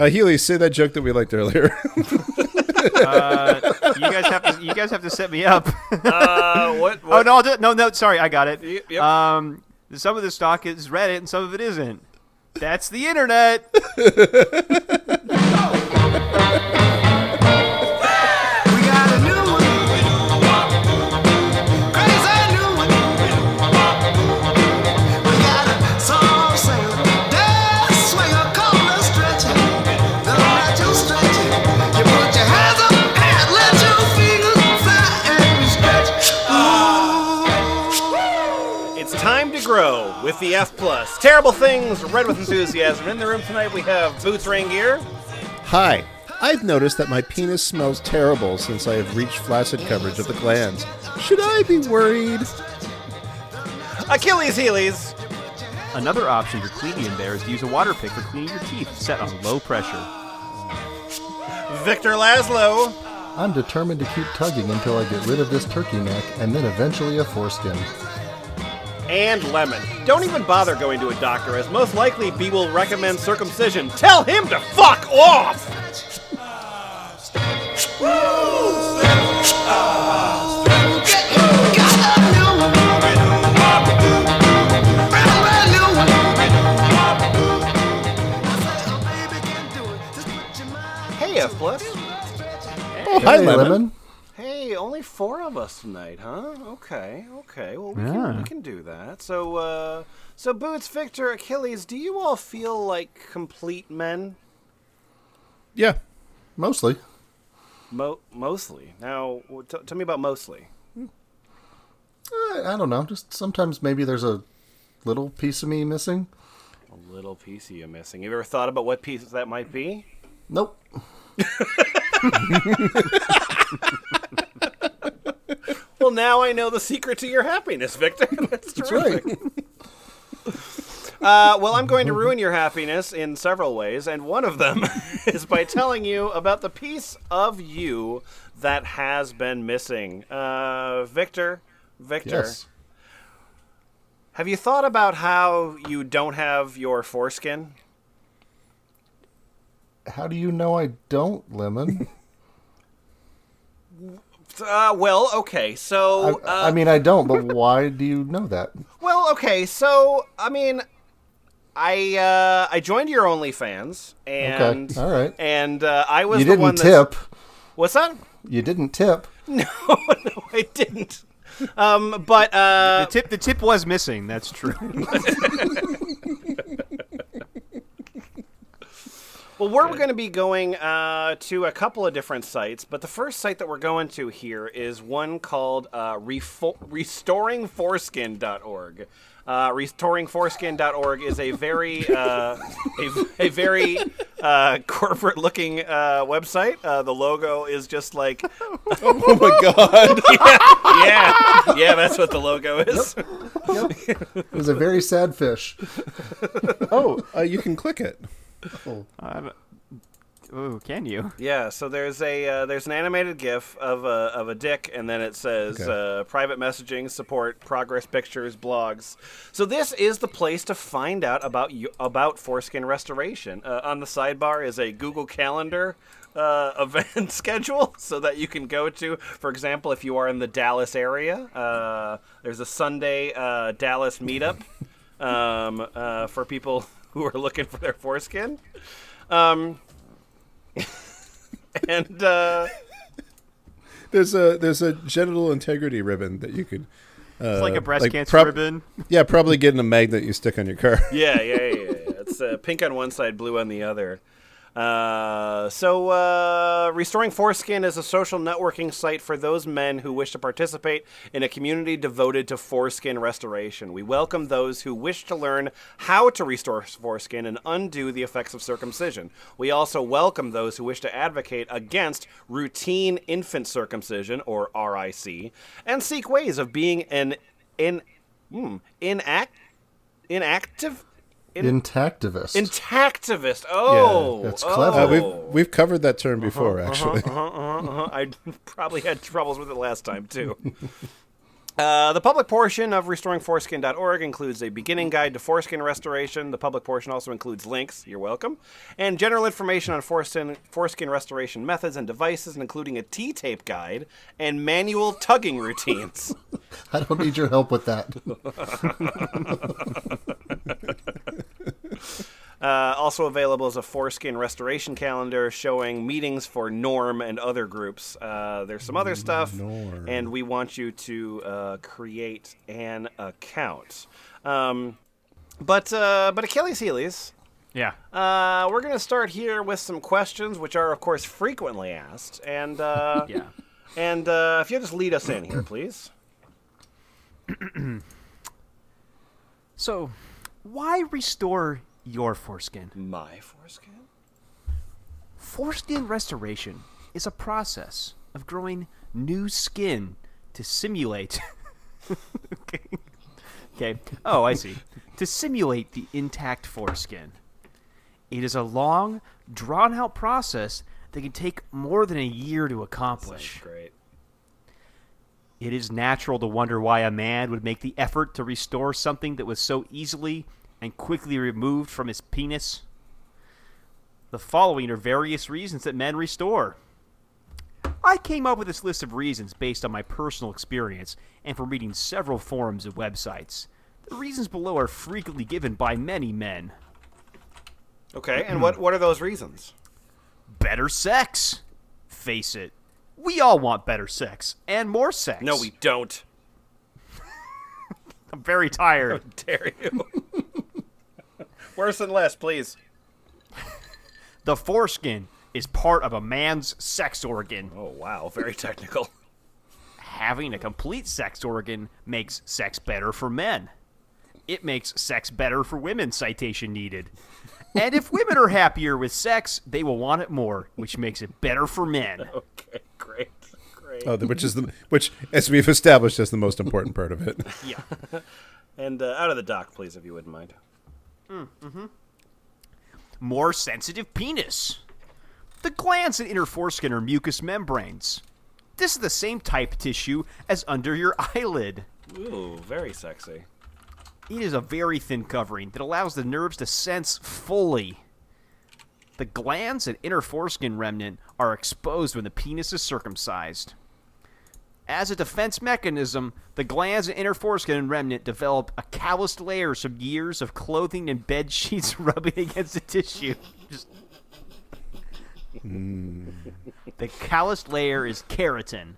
Uh, Healy, say that joke that we liked earlier. Uh, you guys have to. You guys have to set me up. Uh, what? oh no, I'll do, no, no. Sorry, I got it. Y- yep. Um, some of the stock is Reddit, and some of it isn't. That's the internet. the F plus. Terrible things read with enthusiasm. In the room tonight we have Boots Raingear. Hi. I've noticed that my penis smells terrible since I have reached flaccid coverage of the glands. Should I be worried? Achilles Heelies. Another option for cleaning in there is to use a water pick for cleaning your teeth, set on low pressure. Victor Laszlo. I'm determined to keep tugging until I get rid of this turkey neck and then eventually a foreskin. And Lemon. Don't even bother going to a doctor, as most likely B will recommend circumcision. Tell him to fuck off! Got a new one. Brand, brand new one. I say, baby, can do it. Just put your mind Hey, F plus. Oh, hi, Hey, Lemon. Hey, only four of us tonight, huh? Okay, okay. Well, we, can, we can do that. So, uh, so Boots, Victor, Achilles, do you all feel like complete men? Yeah. Mostly. Mo- mostly. Now, w- t- tell me about mostly. I, I don't know. Just sometimes maybe there's a little piece of me missing. A little piece of you missing. Have you ever thought about what piece that might be? Nope. Well, now I know the secret to your happiness, Victor. That's terrific. right. Uh, well, I'm going to ruin your happiness in several ways, and one of them is by telling you about the piece of you that has been missing. Uh, Victor, Victor, Yes. have you thought about how you don't have your foreskin? How do you know I don't, Lemon? Uh, well, okay, I, so uh, I mean, I don't, but why do you know that? Well, okay, so I mean, I uh, I joined your OnlyFans, and all right. and uh, I was You the didn't that's- tip. What's that? You didn't tip. No, no, I didn't. Um, but uh, The tip, the tip was missing. That's true. well, we're going to be going uh, to a couple of different sites, but the first site that we're going to here is one called uh, refo- restoringforeskin.org. Uh, restoringforeskin.org is a very uh, a, a very uh, corporate looking uh, website. Uh, the logo is just like Oh my god. yeah, yeah, that's what the logo is. It was a very sad fish. oh, uh, you can click it. Uh, oh, can you? Yeah, so there's a uh, there's an animated GIF of a of a dick, and then it says Okay. uh, private messaging, support, progress pictures, blogs. So this is the place to find out about you, about foreskin restoration. Uh, on the sidebar is a Google Calendar. Uh, event schedule so that you can go to for example if you are in the dallas area uh, there's a sunday uh, dallas meetup um, uh, for people who are looking for their foreskin um, and uh, There's a there's a genital integrity ribbon that you could. Uh, It's like a breast like cancer prob- ribbon. Yeah, probably getting a magnet you stick on your car. yeah, yeah, yeah, yeah. It's uh, pink on one side, blue on the other. Uh, so, uh, Restoring Foreskin is a social networking site for those men who wish to participate in a community devoted to foreskin restoration. We welcome those who wish to learn how to restore foreskin and undo the effects of circumcision. We also welcome those who wish to advocate against routine infant circumcision, or RIC, and seek ways of being an in, hmm, inact, inactive. In, Intactivist. Intactivist. Oh, that's oh. clever. Uh, we've we've covered that term before, actually. Uh-huh, uh-huh. I probably had troubles with it last time too. Uh, the public portion of restoringforeskin.org includes a beginning guide to foreskin restoration. The public portion also includes links, you're welcome, and general information on foreskin, foreskin restoration methods and devices, including a T tape guide and manual tugging routines. I don't need your help with that. Uh, also available is a foreskin restoration calendar showing meetings for Norm and other groups. Uh, there's some other stuff, Norm. and we want you to uh, create an account. Um, but uh, but Achilles Heelies, Yeah. uh, we're going to start here with some questions, which are of course frequently asked, and uh, Yeah. and uh, if you'll just lead us in here, please. So, why restore your foreskin? My foreskin. Foreskin restoration is a process of growing new skin to simulate. okay. Okay. Oh, I see. To simulate the intact foreskin. It is a long, drawn out process that can take more than a year to accomplish. Great. It is natural to wonder why a man would make the effort to restore something that was so easily and quickly removed from his penis. The following are various reasons that men restore. I came up with this list of reasons based on my personal experience and from reading several forums and websites. The reasons below are frequently given by many men. Okay, and what what are those reasons? Better sex. Face it. We all want better sex and more sex. No, we don't. I'm very tired. Dare you? Worse than less, please. The foreskin is part of a man's sex organ. Oh wow, very technical. Having a complete sex organ makes sex better for men. It makes sex better for women, citation needed. And if women are happier with sex, they will want it more, which makes it better for men. Okay, great, great. Oh, the- which is the which, as we've established, is the most important part of it. Yeah. And uh, out of the dock, please, if you wouldn't mind. Mm, mm-hmm. More sensitive penis. The glands and inner foreskin are mucous membranes. This is the same type tissue as under your eyelid. Ooh, very sexy. It is a very thin covering that allows the nerves to sense fully. The glands and inner foreskin remnant are exposed when the penis is circumcised. As a defense mechanism, the glands and inner foreskin and remnant develop a calloused layer from years of clothing and bed sheets rubbing against the tissue. Just- hmm. The calloused layer is keratin.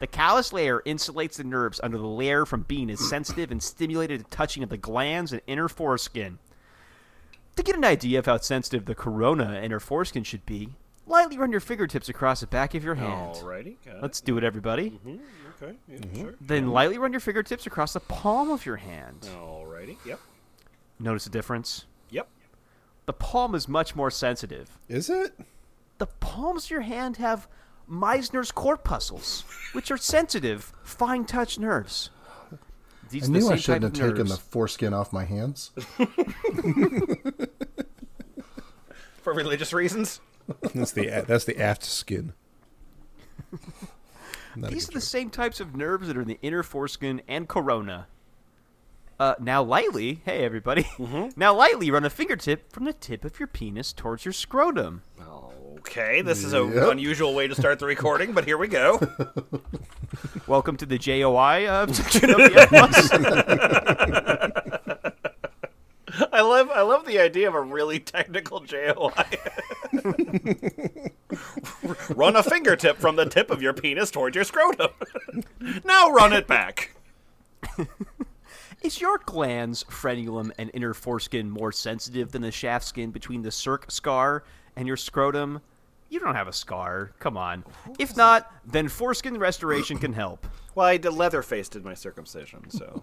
The callus layer insulates the nerves under the layer from being as sensitive and stimulated to touching of the glands and inner foreskin. To get an idea of how sensitive the corona and inner foreskin should be, lightly run your fingertips across the back of your hand. Alrighty, got Let's do it, everybody. it. Okay, yeah, mm-hmm. sure. Then lightly run your fingertips across the palm of your hand. Alrighty, yep, Notice the difference? yep. The palm is much more sensitive. Is it? The palms of your hand have Meissner's corpuscles, which are sensitive, fine touch nerves. These I are the knew I shouldn't have type of taken the foreskin off my hands. For religious reasons. That's the that's the aft skin. Not These are the joke. same types of nerves that are in the inner foreskin and corona. Uh, now lightly, hey everybody, now lightly run a fingertip from the tip of your penis towards your scrotum. Okay, this is an Yep. unusual way to start the recording, but here we go. Welcome to the JOI uh, section of the F Plus. I love I love the idea of a really technical JOI. run a fingertip from the tip of your penis towards your scrotum. now run it back. Is your glands, frenulum, and inner foreskin more sensitive than the shaft skin between the circ scar and your scrotum? You don't have a scar. Come on. If not, then foreskin restoration can help. Well, I did Leatherface did my circumcision, so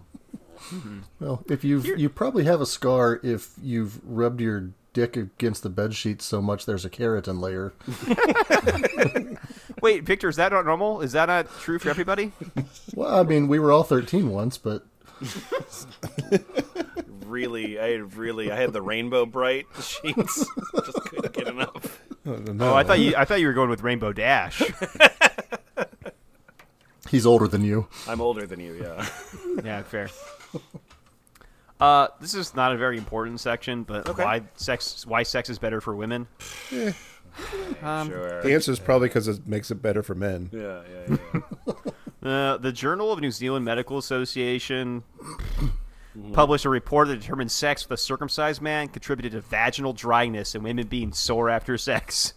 Mm-hmm. Well, if you've you probably have a scar if you've rubbed your dick against the bed sheet so much there's a keratin layer. Wait, Victor, is that not normal? Is that not true for everybody? Well, I mean, we were all 13 once, but really, I really, I had the Rainbow Brite sheets. Just couldn't get enough. Oh, no. Oh, I thought you I thought you were going with Rainbow Dash. He's older than you. I'm older than you. Yeah. Yeah, fair. Uh, this is not a very important section, but Okay. why sex? Why sex is better for women? sure. The answer is probably because it makes it better for men. Yeah, yeah, yeah. Uh, the Journal of New Zealand Medical Association published a report that determined sex with a circumcised man contributed to vaginal dryness and women being sore after sex.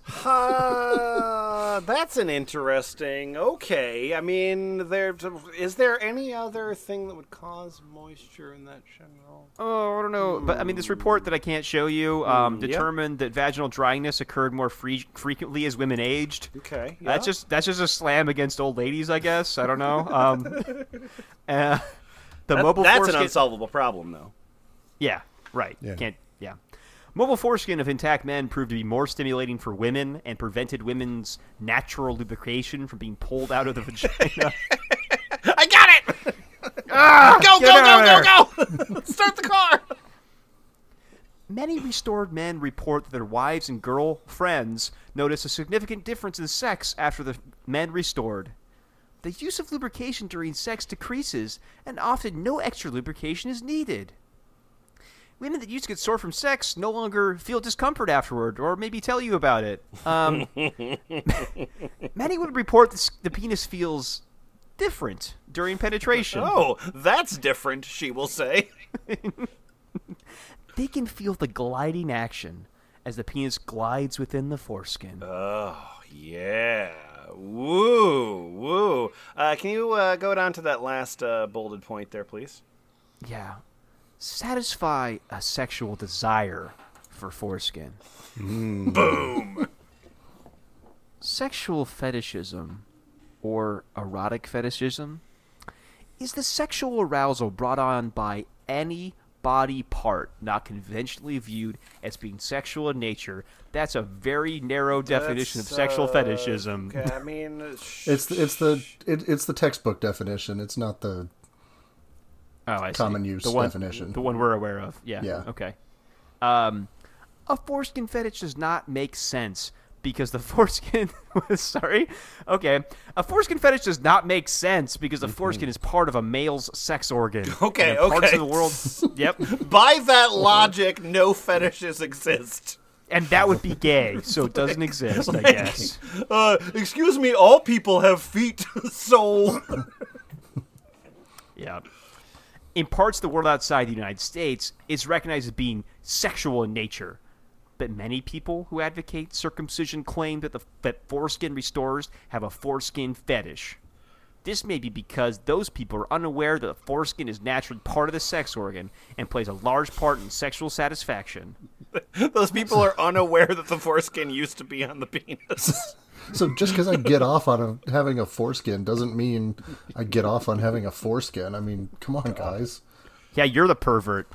Uh, that's an interesting. Okay, I mean, there is there any other thing that would cause moisture in that general? Oh, I don't know. But I mean, this report that I can't show you um, Mm, yeah. determined that vaginal dryness occurred more free- frequently as women aged. Okay, yeah. That's just that's just a slam against old ladies, I guess. I don't know. Um, uh, the That- mobile that's an foreskin- unsolvable problem, though. Yeah, right. Yeah. Can't. Yeah. Mobile foreskin of intact men proved to be more stimulating for women and prevented women's natural lubrication from being pulled out of the vagina. I got it. Ah, go, get out go, go, go, go! Start the car. Many restored men report that their wives and girl friends notice a significant difference in sex after the men restored. The use of lubrication during sex decreases, and often no extra lubrication is needed. Women that used to get sore from sex no longer feel discomfort afterward, or maybe tell you about it. Um, many would report that the penis feels different during penetration. Oh, that's different. She will say. They can feel the gliding action as the penis glides within the foreskin. Oh yeah. Woo, woo. Uh, can you uh, go down to that last uh, bolded point there, please? Yeah. Satisfy a sexual desire for foreskin. Boom. Sexual fetishism, or erotic fetishism, is the sexual arousal brought on by any body part not conventionally viewed as being sexual in nature. That's a very narrow definition of sexual uh, fetishism. Okay, I mean, It's the, it's the it, it's the textbook definition. It's not the Oh, common use the one, definition. The one we're aware of. Yeah. Yeah. Okay. Um, a foreskin fetish does not make sense because the foreskin. sorry. Okay. A foreskin fetish does not make sense because the foreskin is part of a male's sex organ. Okay, in Parts of the world. yep. by that logic, no fetishes exist. And that would be gay, so it doesn't exist, I guess. Uh, excuse me, all people have feet, so. Yeah. In parts of the world outside the United States, it's recognized as being sexual in nature. But many people who advocate circumcision claim that the that foreskin restorers have a foreskin fetish. This may be because those people are unaware that the foreskin is naturally part of the sex organ and plays a large part in sexual satisfaction. Those people are unaware that the foreskin used to be on the penis. so just because I get off on a, having a foreskin doesn't mean I get off on having a foreskin. I mean, come on, guys. Yeah, you're the pervert.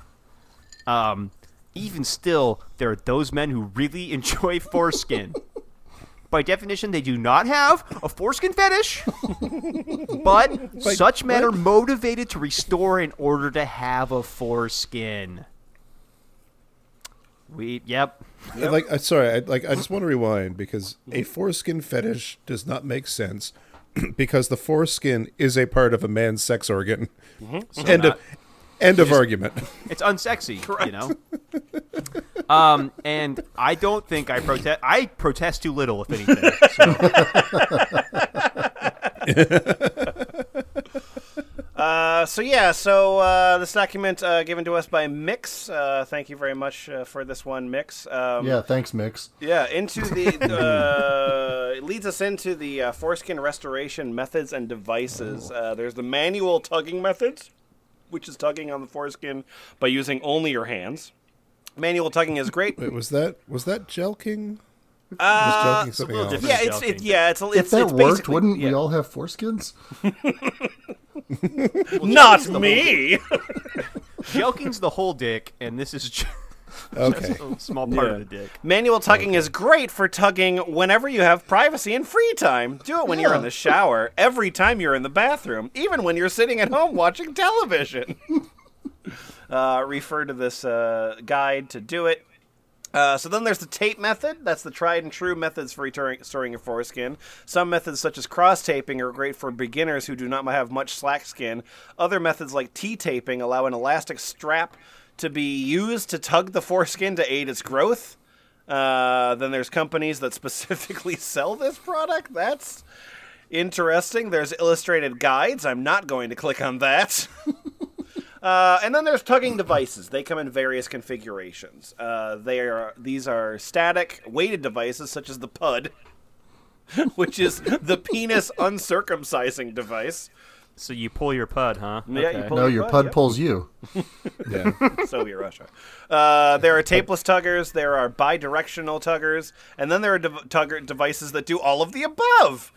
Um, even still, there are those men who really enjoy foreskin. By definition, they do not have a foreskin fetish, but such men are motivated to restore in order to have a foreskin. We, yep. Like, uh, sorry, I, like I just want to rewind because a foreskin fetish does not make sense because the foreskin is a part of a man's sex organ. End of end of argument. It's unsexy, you know. um, and I don't think I protest. I protest too little, if anything. So. Uh, so yeah, so uh, this document uh, given to us by Mix. Uh, thank you very much uh, for this one, Mix. Um, Yeah, thanks, Mix. Yeah, into the uh, it leads us into the uh, foreskin restoration methods and devices. Uh, there's the manual tugging methods, which is tugging on the foreskin by using only your hands. Manual tugging is great. Wait, was that was that jelking? Uh, was jelking something little else? yeah, it's it, Jelking. yeah, it's it's, If that it's worked, wouldn't yeah. we all have foreskins? Not me. Jelking's the whole dick, and this is just Okay. a small part Yeah. of the dick. Manual tugging is great for tugging whenever you have privacy and free time. Do it when you're in the shower, every time you're in the bathroom, even when you're sitting at home watching television. uh, refer to this uh, guide to do it. Uh, so then there's the tape method. That's the tried and true methods for restoring, your foreskin. Some methods, such as cross taping, are great for beginners who do not have much slack skin. Other methods, like T taping, allow an elastic strap to be used to tug the foreskin to aid its growth. Uh, then there's companies that specifically sell this product. That's interesting. There's illustrated guides. I'm not going to click on that. Uh, and then there's tugging devices. They come in various configurations. Uh, they are these are static weighted devices such as the PUD, which is the penis uncircumcising device. So you pull your pud, huh? Yeah, you pull No, your pud yep. pulls you. Yeah. Soviet Russia. Uh, there are tapeless tuggers. There are bidirectional tuggers, and then there are dev- tugger devices that do all of the above.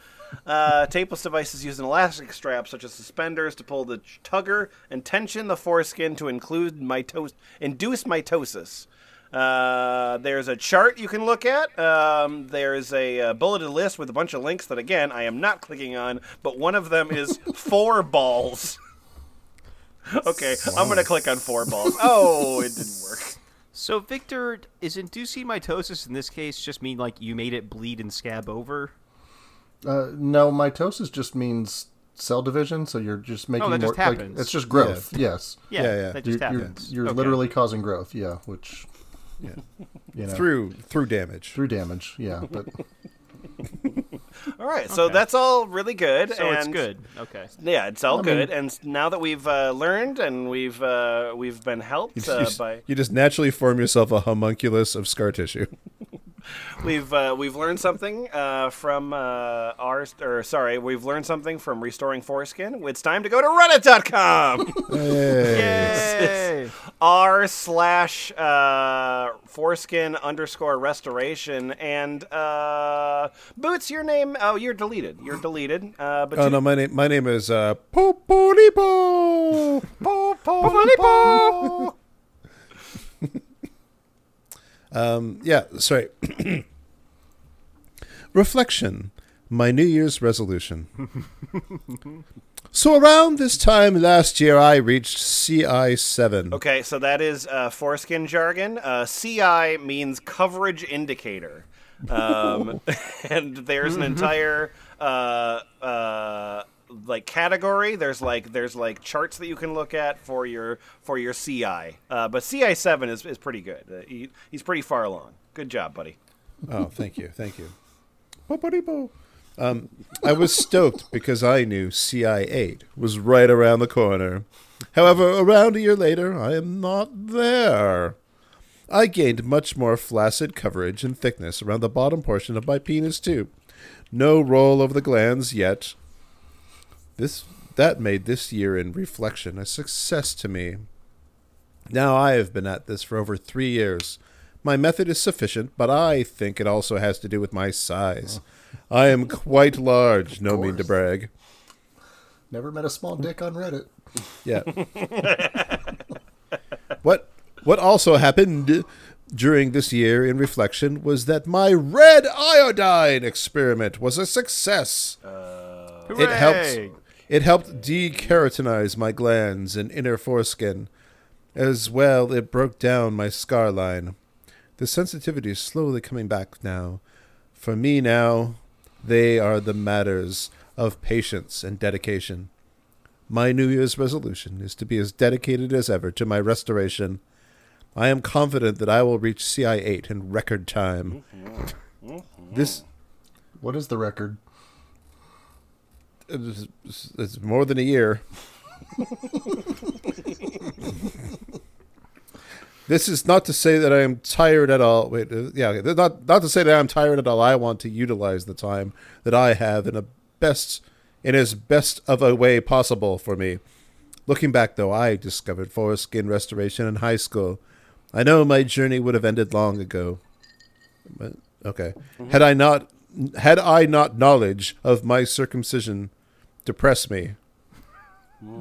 Uh, tapeless devices use an elastic strap, such as suspenders, to pull the tugger and tension the foreskin to include mitos- induce mitosis. Uh, there's a chart you can look at. Um, there's a, uh bulleted list with a bunch of links that, again, I am not clicking on, but one of them is four balls. okay, I'm going to click on four balls. Oh, it didn't work. So Victor, is inducing mitosis in this case just mean like you made it bleed and scab over? Uh, no, mitosis just means cell division, so you're just making Oh, that more. just like, it's just growth. Yes, Yeah, Yeah, yeah. that you're, just you're, happens. you're Okay. literally causing growth. Yeah, which Yeah. you know through through damage. through damage. Yeah, but All right, so Okay. that's all really good. So and it's good. Okay. Yeah, it's all I mean- good. And now that we've uh, learned and we've uh, we've been helped You, uh, just- by you just naturally form yourself a homunculus of scar tissue. We've uh, we've learned something uh, from uh, our or sorry, we've learned something from restoring foreskin. It's time to go to Reddit.com. Yay! r slash uh, foreskin underscore restoration and uh, boots. Your name? Oh, you're deleted. You're deleted. Uh, but Oh you, no, my name my name is uh, Popolipo. Popolipo. Um, yeah, sorry. Reflection. My New Year's resolution. so around this time last year, I reached CI seven. Okay, so that is uh, foreskin jargon. Uh, CI means coverage indicator. Um, and there's an entire uh, uh, like category. There's like there's like charts that you can look at for your for your CI. Uh, but CI seven is, is pretty good. Uh, he, he's pretty far along. Good job, buddy. Oh, thank you, thank you. Um, I was stoked because I knew CI eight was right around the corner. However, around a year later, I am not there. I gained much more flaccid coverage and thickness around the bottom portion of my penis too. No roll of the glands yet. This that made this year in reflection a success to me. Now I have been at this for over three years. My method is sufficient, but I think it also has to do with my size. I am quite large, no mean to brag. never met a small dick on Reddit. Yeah. what what also happened during this year in reflection was that my red iodine experiment was a success. Uh, it helped Hooray! It helped dekeratinize my glands and inner foreskin. As well, it broke down my scar line. The sensitivity is slowly coming back now. For me now, they are the matters of patience and dedication. My New Year's resolution is to be as dedicated as ever to my restoration. I am confident that I will reach CI8 in record time. Mm-hmm. This mm-hmm. What is the record? It's more than a year. this is not to say that I am tired at all. Wait, uh, yeah, not not to say that I'm tired at all. I want to utilize the time that I have in a best in as best of a way possible for me. Looking back, though, I discovered foreskin restoration in high school. I know my journey would have ended long ago. But, okay, had I not had I not knowledge of my circumcision depress me.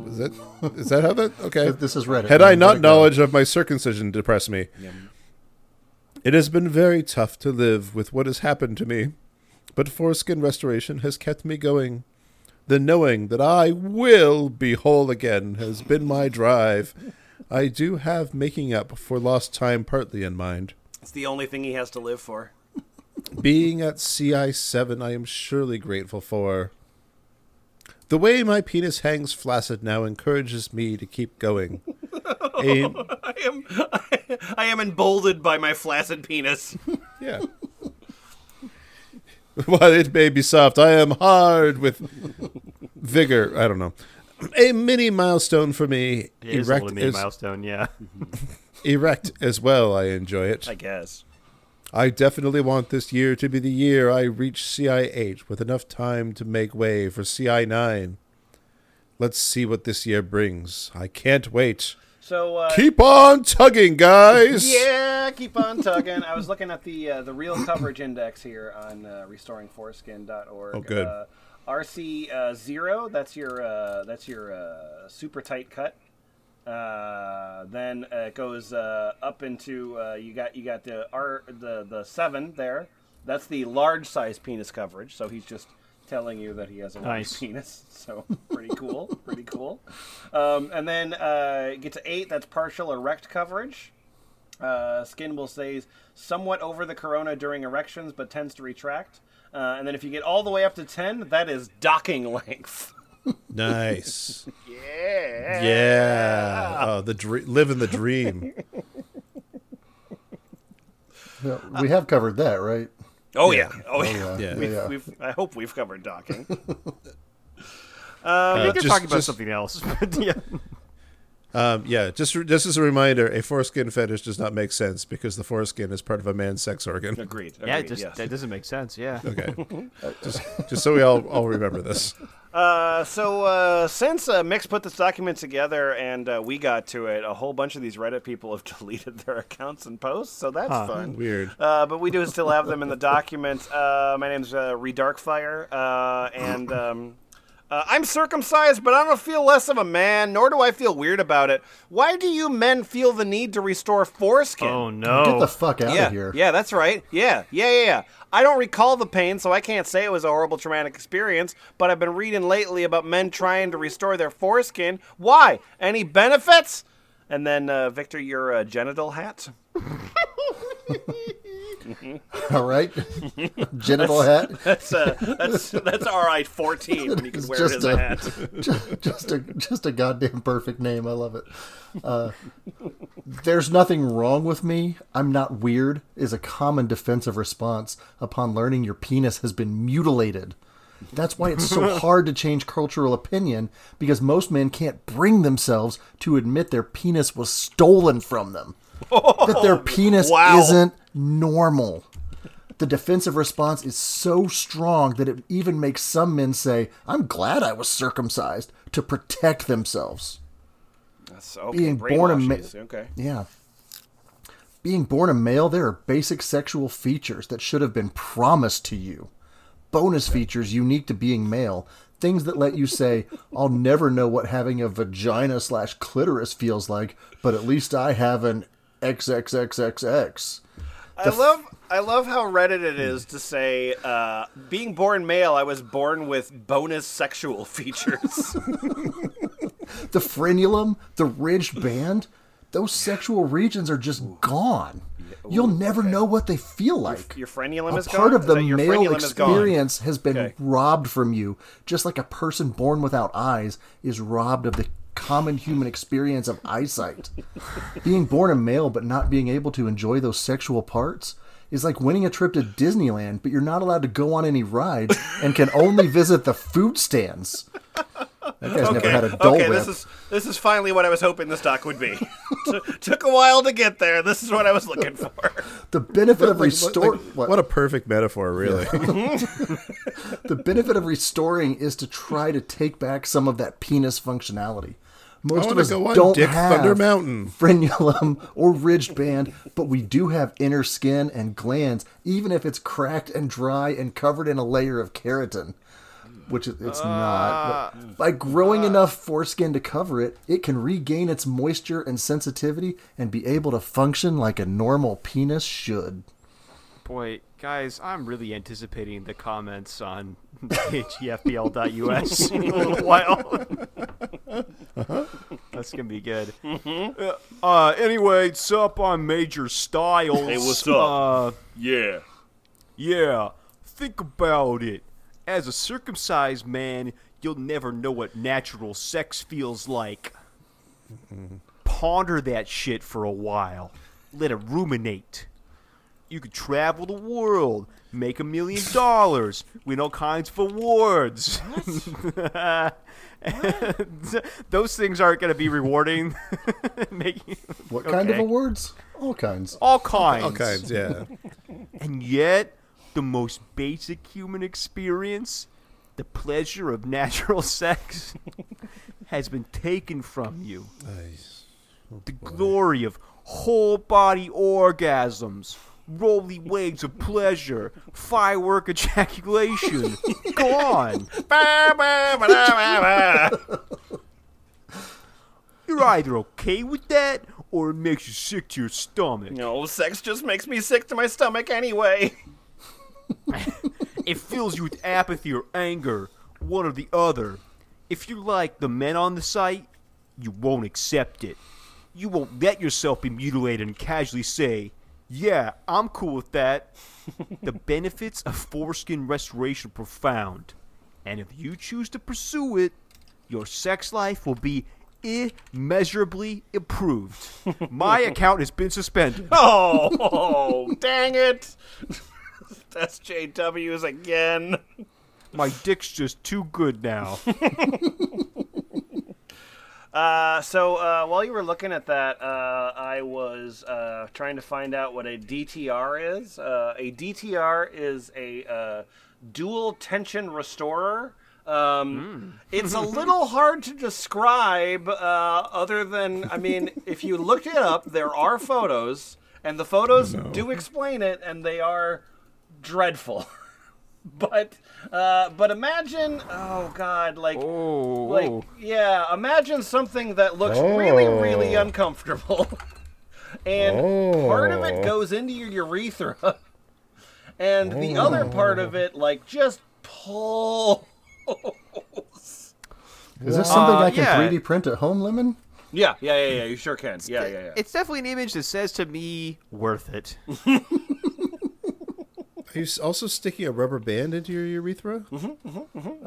Is that mm. is that how that okay? This is Reddit. Had I not knowledge of my circumcision depress me. It has been very tough to live with what has happened to me, but foreskin restoration has kept me going. The knowing that I will be whole again has been my drive. I do have making up for lost time partly in mind. It's the only thing he has to live for. Being at CI 7, I am surely grateful for. The way my penis hangs flaccid now encourages me to keep going. A, I am I, am emboldened by my flaccid penis. yeah. While it may be soft, I am hard with vigor. I don't know. A mini milestone for me. It is a little mini milestone, yeah. erect as well. I enjoy it. I guess. I definitely want this year to be the year I reach CI8 with enough time to make way for CI9. Let's see what this year brings. I can't wait. So uh, keep on tugging, guys. Yeah, keep on tugging. I was looking at the uh, the real coverage index here on uh, restoringforeskin.org. Oh, good. Uh, RC uh, zero. That's your uh, that's your uh, super tight cut. Uh, then uh, it goes uh, up into uh, you got you got the R the the seven there. That's the large size penis coverage. So he's just telling you that he has a large Nice. penis. So pretty cool, pretty cool. Um, and then uh, you get to eight. That's partial erect coverage. Uh, skin will stay somewhat over the corona during erections, but tends to retract. Uh, and then if you get all the way up to ten, that is docking length. Nice. Yeah. Yeah. Oh, the dre- living the dream. Yeah, we have covered that, right? Oh yeah. Oh yeah. yeah. Yeah. We've, Yeah. we've, I hope we've covered docking. I think they're just- talking about just- something else. but yeah. Um, yeah, just just as a reminder, a foreskin fetish does not make sense because the foreskin is part of a man's sex organ. Agreed. Yeah, it just yes. that doesn't make sense. Yeah. Okay, just just so we all all remember this. Uh, so uh, since uh, Mix put this document together and uh, we got to it, a whole bunch of these Reddit people have deleted their accounts and posts, so that's fun. Weird. Uh, but we do still have them in the document. Uh, my name's uh, Redarkfire, uh, and um, uh, I'm circumcised, but I don't feel less of a man, nor do I feel weird about it. Why do you men feel the need to restore foreskin? Oh no. Get the fuck out yeah, of here. yeah, that's right. Yeah, yeah, yeah, yeah. I don't recall the pain, so I can't say it was a horrible traumatic experience. But I've been reading lately about men trying to restore their foreskin. Why? Any benefits? And then uh, Victor, your uh, genital hat. All right. Genital hat. That's uh, that's that's RI fourteen when you can wear it just as a, a- hat. just, just a just a goddamn perfect name. I love it. Uh, There's nothing wrong with me. I'm not weird. Is a common defensive response upon learning your penis has been mutilated. That's why it's so hard to change cultural opinion because most men can't bring themselves to admit their penis was stolen from them. that their penis Wow. isn't normal. The defensive response is so strong that it even makes some men say, I'm glad I was circumcised to protect themselves. That's okay. Being born a ma- okay. Yeah. Being born a male, there are basic sexual features that should have been promised to you. Bonus features unique to being male. Things that let you say, I'll never know what having a vagina slash clitoris feels like, but at least I have an XXXXX. I love I love how Reddit it is to say, uh, being born male, I was born with bonus sexual features. The frenulum, the ridged band, those sexual regions are just gone. You'll never know what they feel like. your frenulum a is part gone? of the male frenulum is gone? experience has been Okay. robbed from you, just like a person born without eyes is robbed of the common human experience of eyesight. being born a male but not being able to enjoy those sexual parts is like winning a trip to Disneyland, but you're not allowed to go on any rides and can only visit the food stands. That guy's never had a Dole okay, Whip. this is this is finally what I was hoping this doc would be. T- took a while to get there. This is what I was looking for. the benefit of Like, restore. like, what? what a perfect metaphor, really. The benefit of restoring is to try to take back some of that penis functionality. Most of us go on don't Dick have Thunder Mountain. frenulum or ridged band, but we do have inner skin and glands, even if it's cracked and dry and covered in a layer of keratin, which it- it's not. But by growing ah. enough foreskin to cover it, it can regain its moisture and sensitivity and be able to function like a normal penis should. Boy, guys, I'm really anticipating the comments on hgfbl.us in a little while. That's gonna be good. Uh, anyway, it's up on Major Styles. Hey, what's up? Uh, Yeah. yeah, think about it. As a circumcised man, you'll never know what natural sex feels like. Ponder that shit for a while. Let it ruminate. You could travel the world, make a million dollars, win all kinds of awards. Those things aren't going to be rewarding. Making, What kind of awards? All kinds. all kinds. All kinds, yeah. And yet, the most basic human experience, the pleasure of natural sex, has been taken from you. Nice. Oh, the glory of whole body orgasms, rolly waves of pleasure, firework ejaculation, gone. You're either okay with that or it makes you sick to your stomach. No, sex just makes me sick to my stomach anyway. It fills you with apathy or anger, one or the other. If you're like the men on the site, you won't accept it. You won't let yourself be mutilated and casually say, Yeah, I'm cool with that. the benefits of foreskin restoration are profound. And if you choose to pursue it, your sex life will be immeasurably improved. My account has been suspended. Oh, dang it. That's JW's again. My dick's just too good now. Uh, so uh, while you were looking at that, uh, I was uh, trying to find out what a DTR is. Uh, a DTR is a uh, dual tension restorer. Um, It's a little hard to describe, uh, other than I mean, if you looked it up, there are photos, and the photos do explain it, and they are dreadful. but uh, but imagine, oh god, like Oh, like oh. yeah imagine something that looks really really Oh. uncomfortable and part of it goes into your urethra and the other part of it like just pull Is this something Uh, I can yeah. 3D print at home, Lemon? yeah yeah yeah yeah you sure can yeah yeah yeah It's definitely an image that says to me, worth it. Are you s- also sticking a rubber band into your urethra? I,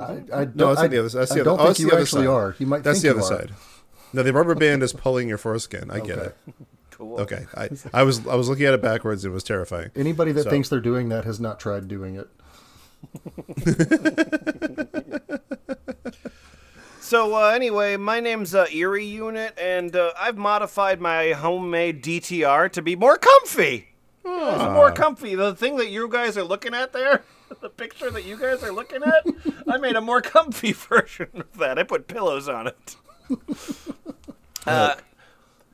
I don't, No, that's I, on the other. That's I don't other. oh, think that's you actually side. are. You might That's think the other you are. side. No, the rubber band is pulling your foreskin. I get Okay. it. cool Okay, I, I was I was looking at it backwards. It was terrifying. Anybody that So- thinks they're doing that has not tried doing it. So uh, anyway, my name's uh, Erie Unit, and uh, I've modified my homemade DTR to be more comfy. It's more comfy. The thing that you guys are looking at there, the picture that you guys are looking at, I made a more comfy version of that. I put pillows on it. Uh,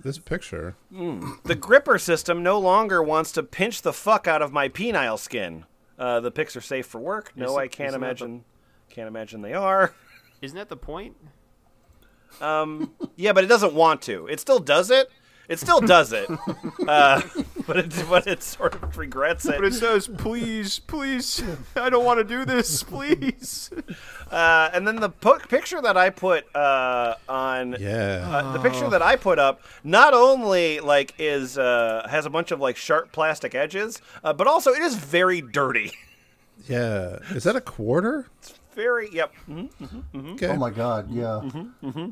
This picture. the gripper system no longer wants to pinch the fuck out of my penile skin. Uh, the pics are safe for work. No, Isn't- I can't isn't that imagine. Can't imagine they are. Isn't that the point? Um, Yeah, but it doesn't want to. It still does it. It still does it. uh, but it but it sort of regrets it. But it it. says, please, please, I don't want to do this, please. Uh, and then the po- picture that I put uh, on Yeah. uh, the picture that I put up not only like is uh, has a bunch of like sharp plastic edges, uh, but also it is very dirty. yeah. Is that a quarter? It's very yep. Mhm. Okay. Oh my god, yeah. Mm-hmm.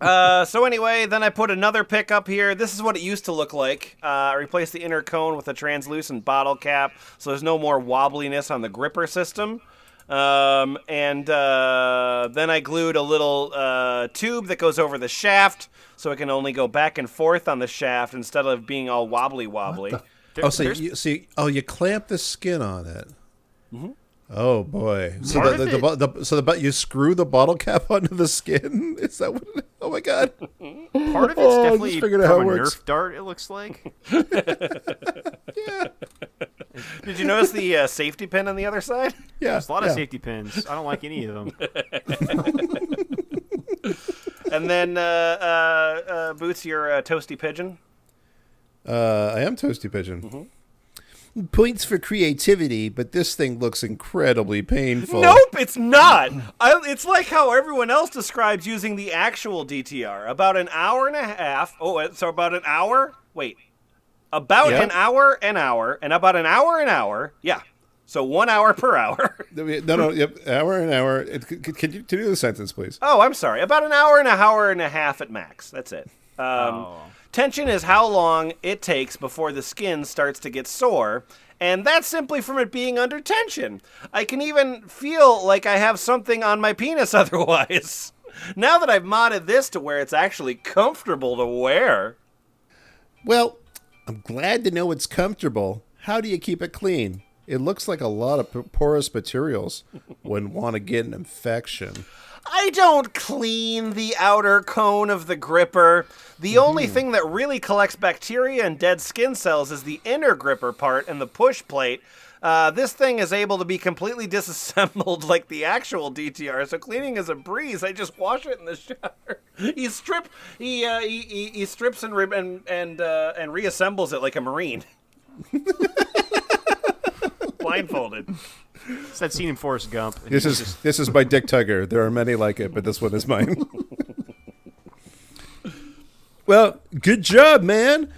Uh, so anyway, then I put another pick up here. This is what it used to look like. Uh, I replaced the inner cone with a translucent bottle cap, so there's no more wobbliness on the gripper system. Um, and uh, then I glued a little uh, tube that goes over the shaft, so it can only go back and forth on the shaft instead of being all wobbly wobbly. There- Oh, so there's- you see? Oh, you clamp the skin on it. Oh boy! So the, the, the, the so the but you screw the bottle cap onto the skin. Is that what? It, oh my god! part of it's Oh, definitely figured out how a it works. Nerf dart, it looks like. Yeah. Did you notice the uh, safety pin on the other side? Yeah, There's a lot yeah. of safety pins. I don't like any of them. And then uh, uh, uh, Boots, your toasty pigeon. Uh, I am toasty pigeon. Points for creativity, but this thing looks incredibly painful. Nope, it's not. I, it's like how everyone else describes using the actual DTR. About an hour and a half. Oh, uh, so about an hour? Wait. About Yeah. an hour, an hour, and about an hour, an hour. Yeah. So one hour per hour. No, no, yep, hour and hour. It, c- c- can you can you do the sentence, please? Oh, I'm sorry. About an hour and a hour and a half at max. That's it. Um, Oh. Tension is how long it takes before the skin starts to get sore, and that's simply from it being under tension. I can even feel like I have something on my penis otherwise. Now that I've modded this to where it's actually comfortable to wear. Well, I'm glad to know it's comfortable. How do you keep it clean? It looks like a lot of porous materials. Wouldn't want to get an infection. I don't clean the outer cone of the gripper. The only thing that really collects bacteria and dead skin cells is the inner gripper part and the push plate. Uh, this thing is able to be completely disassembled like the actual DTR, so cleaning is a breeze. I just wash it in the shower. he strip, he, uh, he, he, he strips and re- and and, uh, and reassembles it like a marine, blindfolded. It's that scene in Forrest Gump. This is just- this is my dick tugger. There are many like it, but this one is mine. well, good job, man.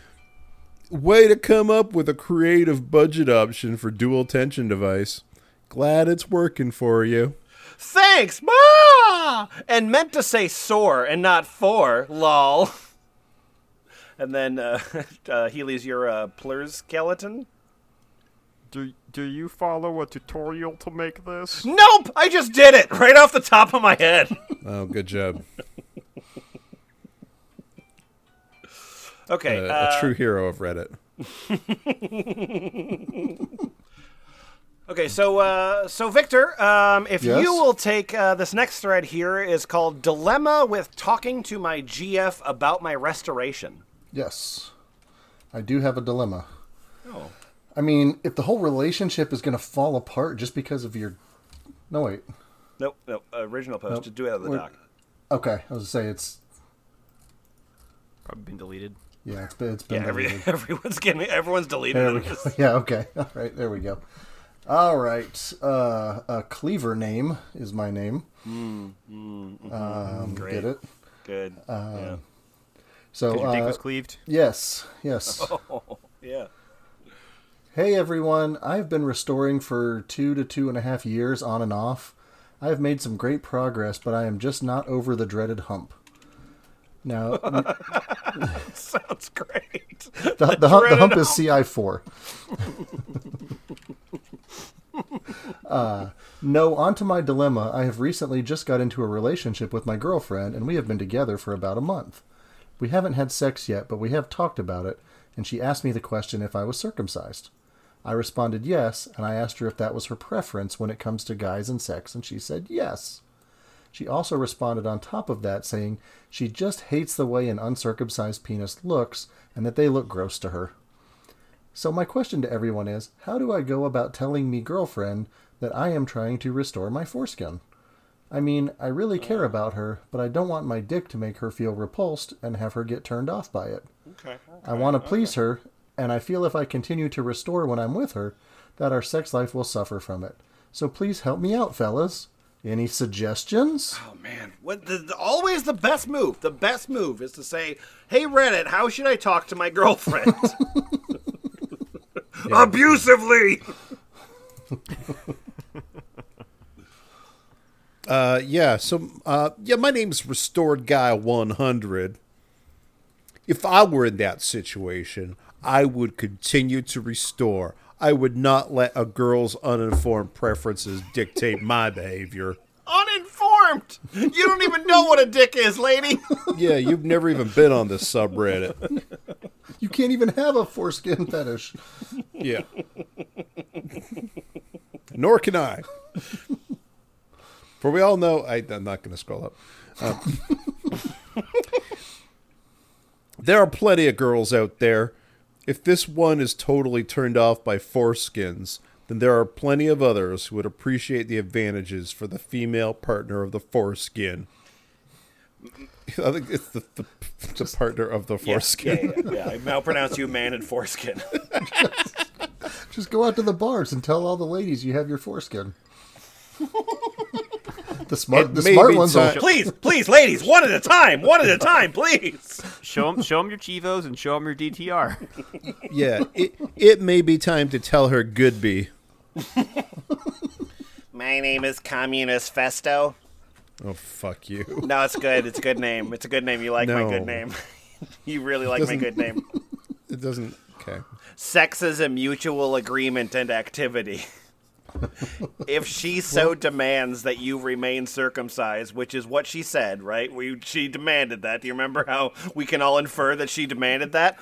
Way to come up with a creative budget option for dual tension device. Glad it's working for you. Thanks, ma! And meant to say sore and not for, lol. And then uh, uh, Heelies your uh, plurs skeleton. Do, do you follow a tutorial to make this? Nope, I just did it right off the top of my head. Oh, good job. Okay, Uh, uh, a true hero of Reddit. okay. So, uh, so Victor, um, if Yes? you will take uh, this next thread here is called "Dilemma with Talking to My GF About My Restoration." Yes. I do have a dilemma. Oh. I mean, if the whole relationship is going to fall apart just because of your. No, wait. Nope, nope. Original post. Nope. Just do it out of the We're- doc. Okay, I was going to say it's. Probably been deleted. Yeah, it's been, it's Yeah, been every, deleted. everyone's getting everyone's deleted. There we it. go. Yeah, okay. All right, there we go. All right. Uh, uh, Cleaver name is my name. um, Great. Get it? Good. yeah. So, Because your dick uh, was cleaved? yes, yes. Yeah. Hey everyone, I've been restoring for two to two and a half years on and off. I have made some great progress, but I am just not over the dreaded hump. Now, Sounds great. the, the, hump, the dreaded hump is CI4. uh, no, on to my dilemma. I have recently just got into a relationship with my girlfriend, and we have been together for about a month. We haven't had sex yet, but we have talked about it, and she asked me the question if I was circumcised. I responded yes, and I asked her if that was her preference when it comes to guys and sex, and she said yes. She also responded on top of that saying she just hates the way an uncircumcised penis looks and that they look gross to her. So my question to everyone is, how do I go about telling me girlfriend that I am trying to restore my foreskin? I mean, I really care about her, but I don't want my dick to make her feel repulsed and have her get turned off by it. Okay. I want to please her, and I feel if I continue to restore when I'm with her, that our sex life will suffer from it. So please help me out, fellas. Any suggestions? Oh man, what the, the- always the best move. The best move is to say, "Hey Reddit, how should I talk to my girlfriend?" Abusively. Uh, yeah. So, uh, yeah, my name's Restored Guy 100. If I were in that situation, I would continue to restore. I would not let a girl's uninformed preferences dictate my behavior. Uninformed. You don't even know what a dick is, lady. Yeah, you've never even been on this subreddit. You can't even have a foreskin fetish. Yeah. Nor can I. For we all know, I, I'm not going to scroll up. Um, there are plenty of girls out there. If this one is totally turned off by foreskins, then there are plenty of others who would appreciate the advantages for the female partner of the foreskin. I think it's the, the, the partner of the Yeah, foreskin. yeah, yeah, yeah. I malpronounce you, man, and foreskin. Just go out to the bars and tell all the ladies you have your foreskin. the smart, the smart ones time- will. Please, please, ladies, one at a time, one at a time, please. Show them, show 'em your Chivos and show them your DTR. Yeah, it it may be time to tell her Goodby. My name is Communist Festo. Oh fuck you. No, it's good. It's a good name. It's a good name. You like my good name. you really like my good name. It doesn't. Okay. Sex is a mutual agreement and activity. if she so demands that you remain circumcised, which is what she said, right? We she demanded that. Do you remember how we can all infer that she demanded that?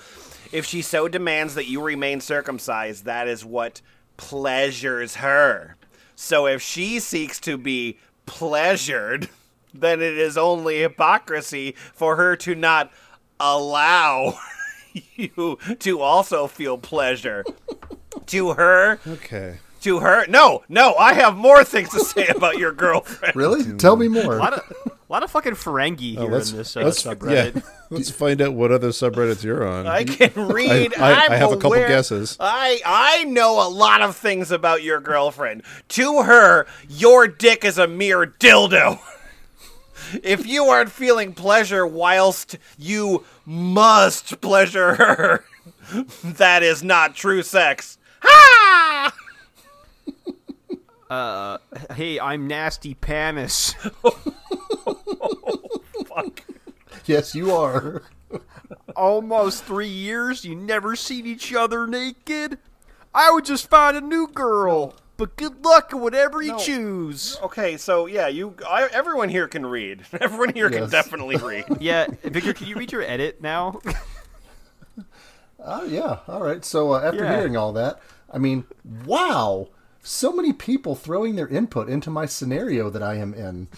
If she so demands that you remain circumcised, that is what pleasures her. So if she seeks to be pleasured, then it is only hypocrisy for her to not allow you to also feel pleasure. to her, Okay. To her. No, no, I have more things to say about your girlfriend. Really? Tell me more. A lot of, a lot of fucking Ferengi here let's in this uh, let's subreddit. yeah. Let's find out what other subreddits you're on. I can read. I- I am have a couple guesses. I I know a lot of things about your girlfriend. To her, your dick is a mere dildo. if you aren't feeling pleasure whilst you must pleasure her, that is not true sex. Ha! Hey, I'm Nasty Panis. Fuck. Yes, you are. Almost three years, you never seen each other naked? I would just find a new girl. But good luck in whatever you choose. Okay, so yeah, you. I, everyone here can read. Everyone here can definitely read. Yeah, Victor, can you read your edit now? Oh yeah. All right. So uh, after Yeah. hearing all that, I mean, wow, so many people throwing their input into my scenario that I am in.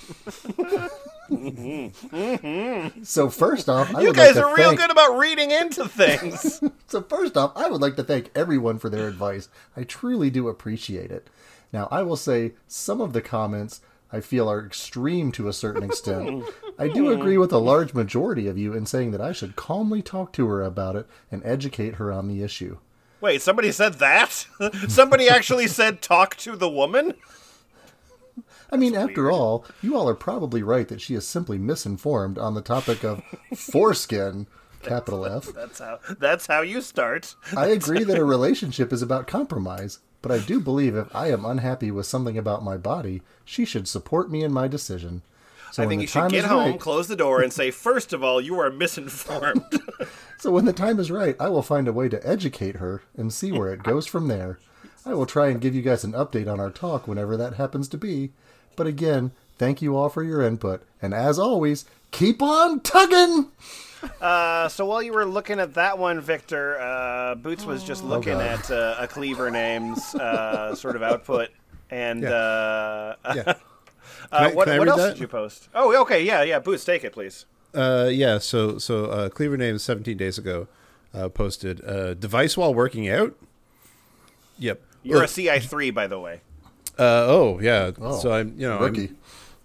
so first off, I You guys like are real thank, good about reading into things. So first off, I would like to thank everyone for their advice. I truly do appreciate it. Now, I will say some of the comments I feel are extreme to a certain extent. I do agree with a large majority of you in saying that I should calmly talk to her about it and educate her on the issue. Wait, somebody said that? somebody actually said talk to the woman? I mean, after all, you all are probably right that she is simply misinformed on the topic of foreskin, capital F. That's how that's how you start. I agree that a relationship is about compromise, but I do believe if I am unhappy with something about my body, she should support me in my decision. So I think you should get home, right, close the door, and say, first of all, you are misinformed. so when the time is right, I will find a way to educate her and see where it goes from there. I will try and give you guys an update on our talk whenever that happens to be. But again, thank you all for your input, and as always, keep on tugging. uh, so while you were looking at that one, Victor, uh, Boots was just looking God. at uh, a Cleaver names uh, sort of output. And uh, Yeah. Uh, I- what, can I what read else that? did you post? Oh, okay, yeah, yeah. Boots, take it, please. Uh, yeah. So so uh, Cleaver Names 17 days ago uh, posted uh, device while working out. Yep. You're Look, a CI3, by the way. uh, oh yeah. Oh, so I'm you know rookie. I'm,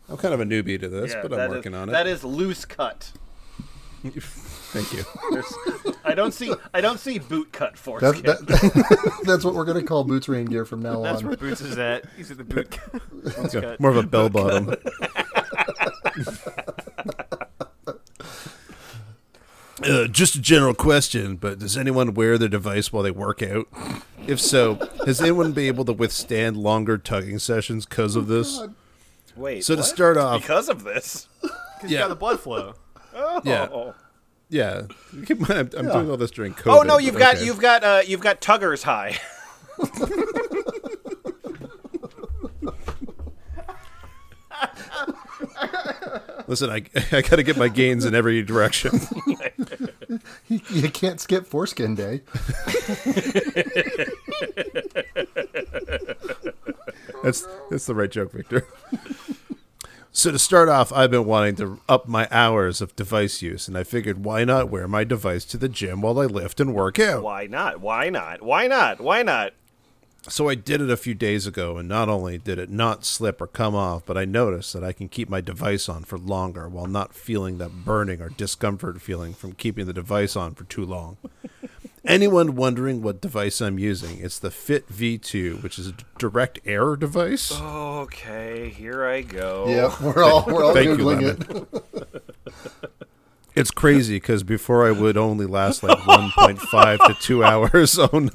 I'm kind of a newbie to this, Yeah, but I'm is- working on it. That is loose cut. Thank you. I don't see I don't see boot cut That, foreskin. that, that's what we're going to call Boots Raingear from now That's on. where Boots is at. He's at the boot. Boots Yeah. More of a bell bottom. Uh, just a general question, but does anyone wear their device while they work out? If so, has anyone been able to withstand longer tugging sessions because of this? Wait. So to start off- because of this. Because you got the blood flow. Oh. Yeah, Keep in mind, I'm, I'm Yeah. doing all this during COVID. Oh no, you've got okay. you've got uh, you've got tuggers high. Listen, I I got to get my gains in every direction. You can't skip Foreskin Day. That's that's the right joke, Victor. So to start off, I've been wanting to up my hours of device use, and I figured why not wear my device to the gym while I lift and work out. Why not? Why not? Why not? Why not? So I did it a few days ago, and not only did it not slip or come off, but I noticed that I can keep my device on for longer while not feeling that burning or discomfort feeling from keeping the device on for too long. Anyone wondering what device I'm using, it's the Fit V2, which is a direct air device. Okay, here I go. Yeah, we're all we're all Thank you, googling Lemon. it. It's crazy because before I would only last like 1.5 to 2 hours. Oh no.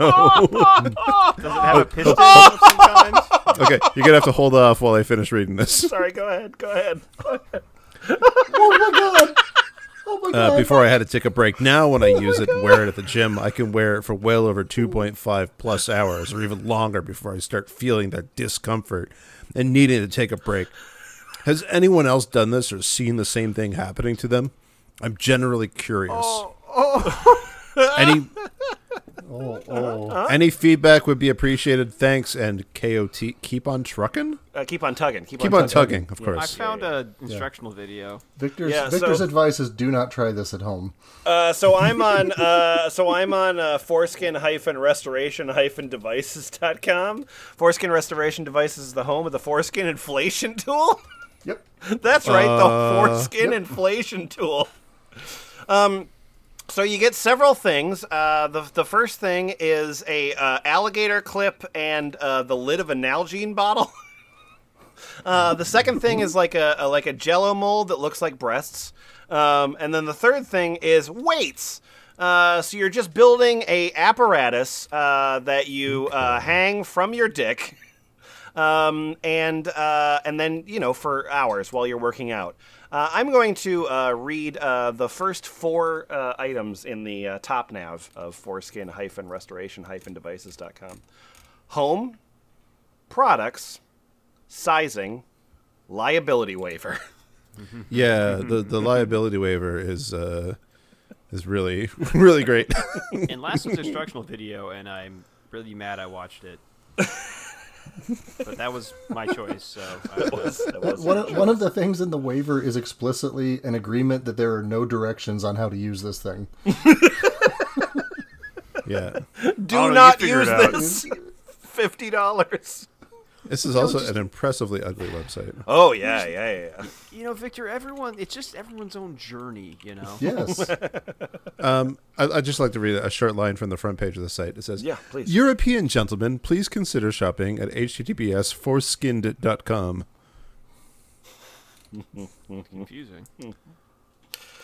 Does it have a piston sometimes? okay, you're going to have to hold off while I finish reading this. Sorry, go ahead. Go ahead. Oh my god! Oh! Uh, before I had to take a break. Now, when I use it and wear it at the gym, I can wear it for well over 2.5 plus hours or even longer before I start feeling that discomfort and needing to take a break. Has anyone else done this or seen the same thing happening to them? I'm generally curious. Any oh, oh. any feedback would be appreciated. Thanks and KOT keep on trucking. Uh, keep on tugging. Keep, Keep on tugging, of course. I course. found a instructional video. Victor's Yeah, Victor's so- advice is do not try this at home. Uh, so I'm on. Uh, so I'm on uh, foreskin hyphen restoration hyphen devices.com. Foreskin restoration devices is the home of the foreskin inflation tool. Yep. That's right, the Uh, foreskin inflation tool. Um, so you get several things. Uh, the the first thing is a uh, alligator clip and uh, the lid of a Nalgene bottle. Uh, the second thing is like a, a like a Jello mold that looks like breasts, um, and then the third thing is weights. Uh, so you're just building a apparatus uh, that you hang from your dick, um, and and then you know for hours while you're working out. Uh, I'm going to uh, read uh, the first four uh, items in the uh, top nav of foreskin-restoration-devices.com. Home, products, sizing, liability waiver. Yeah, the the liability waiver is uh is really really great. And last was instructional video, and I'm really mad I watched it. But that was my choice, so That was- that was One, your of- one of the things in the waiver is explicitly an agreement that there are no directions on how to use this thing. yeah. Do Oh, not figure use this. Fifty dollars. This is also an impressively ugly website. Oh yeah, yeah, yeah, yeah. you know, Victor, everyone, it's just everyone's own journey, you know. Yes. Um, I, I'd just like to read a short line from the front page of the site. It says, Yeah, please. European gentlemen, please consider shopping at https foreskinned.com. Confusing.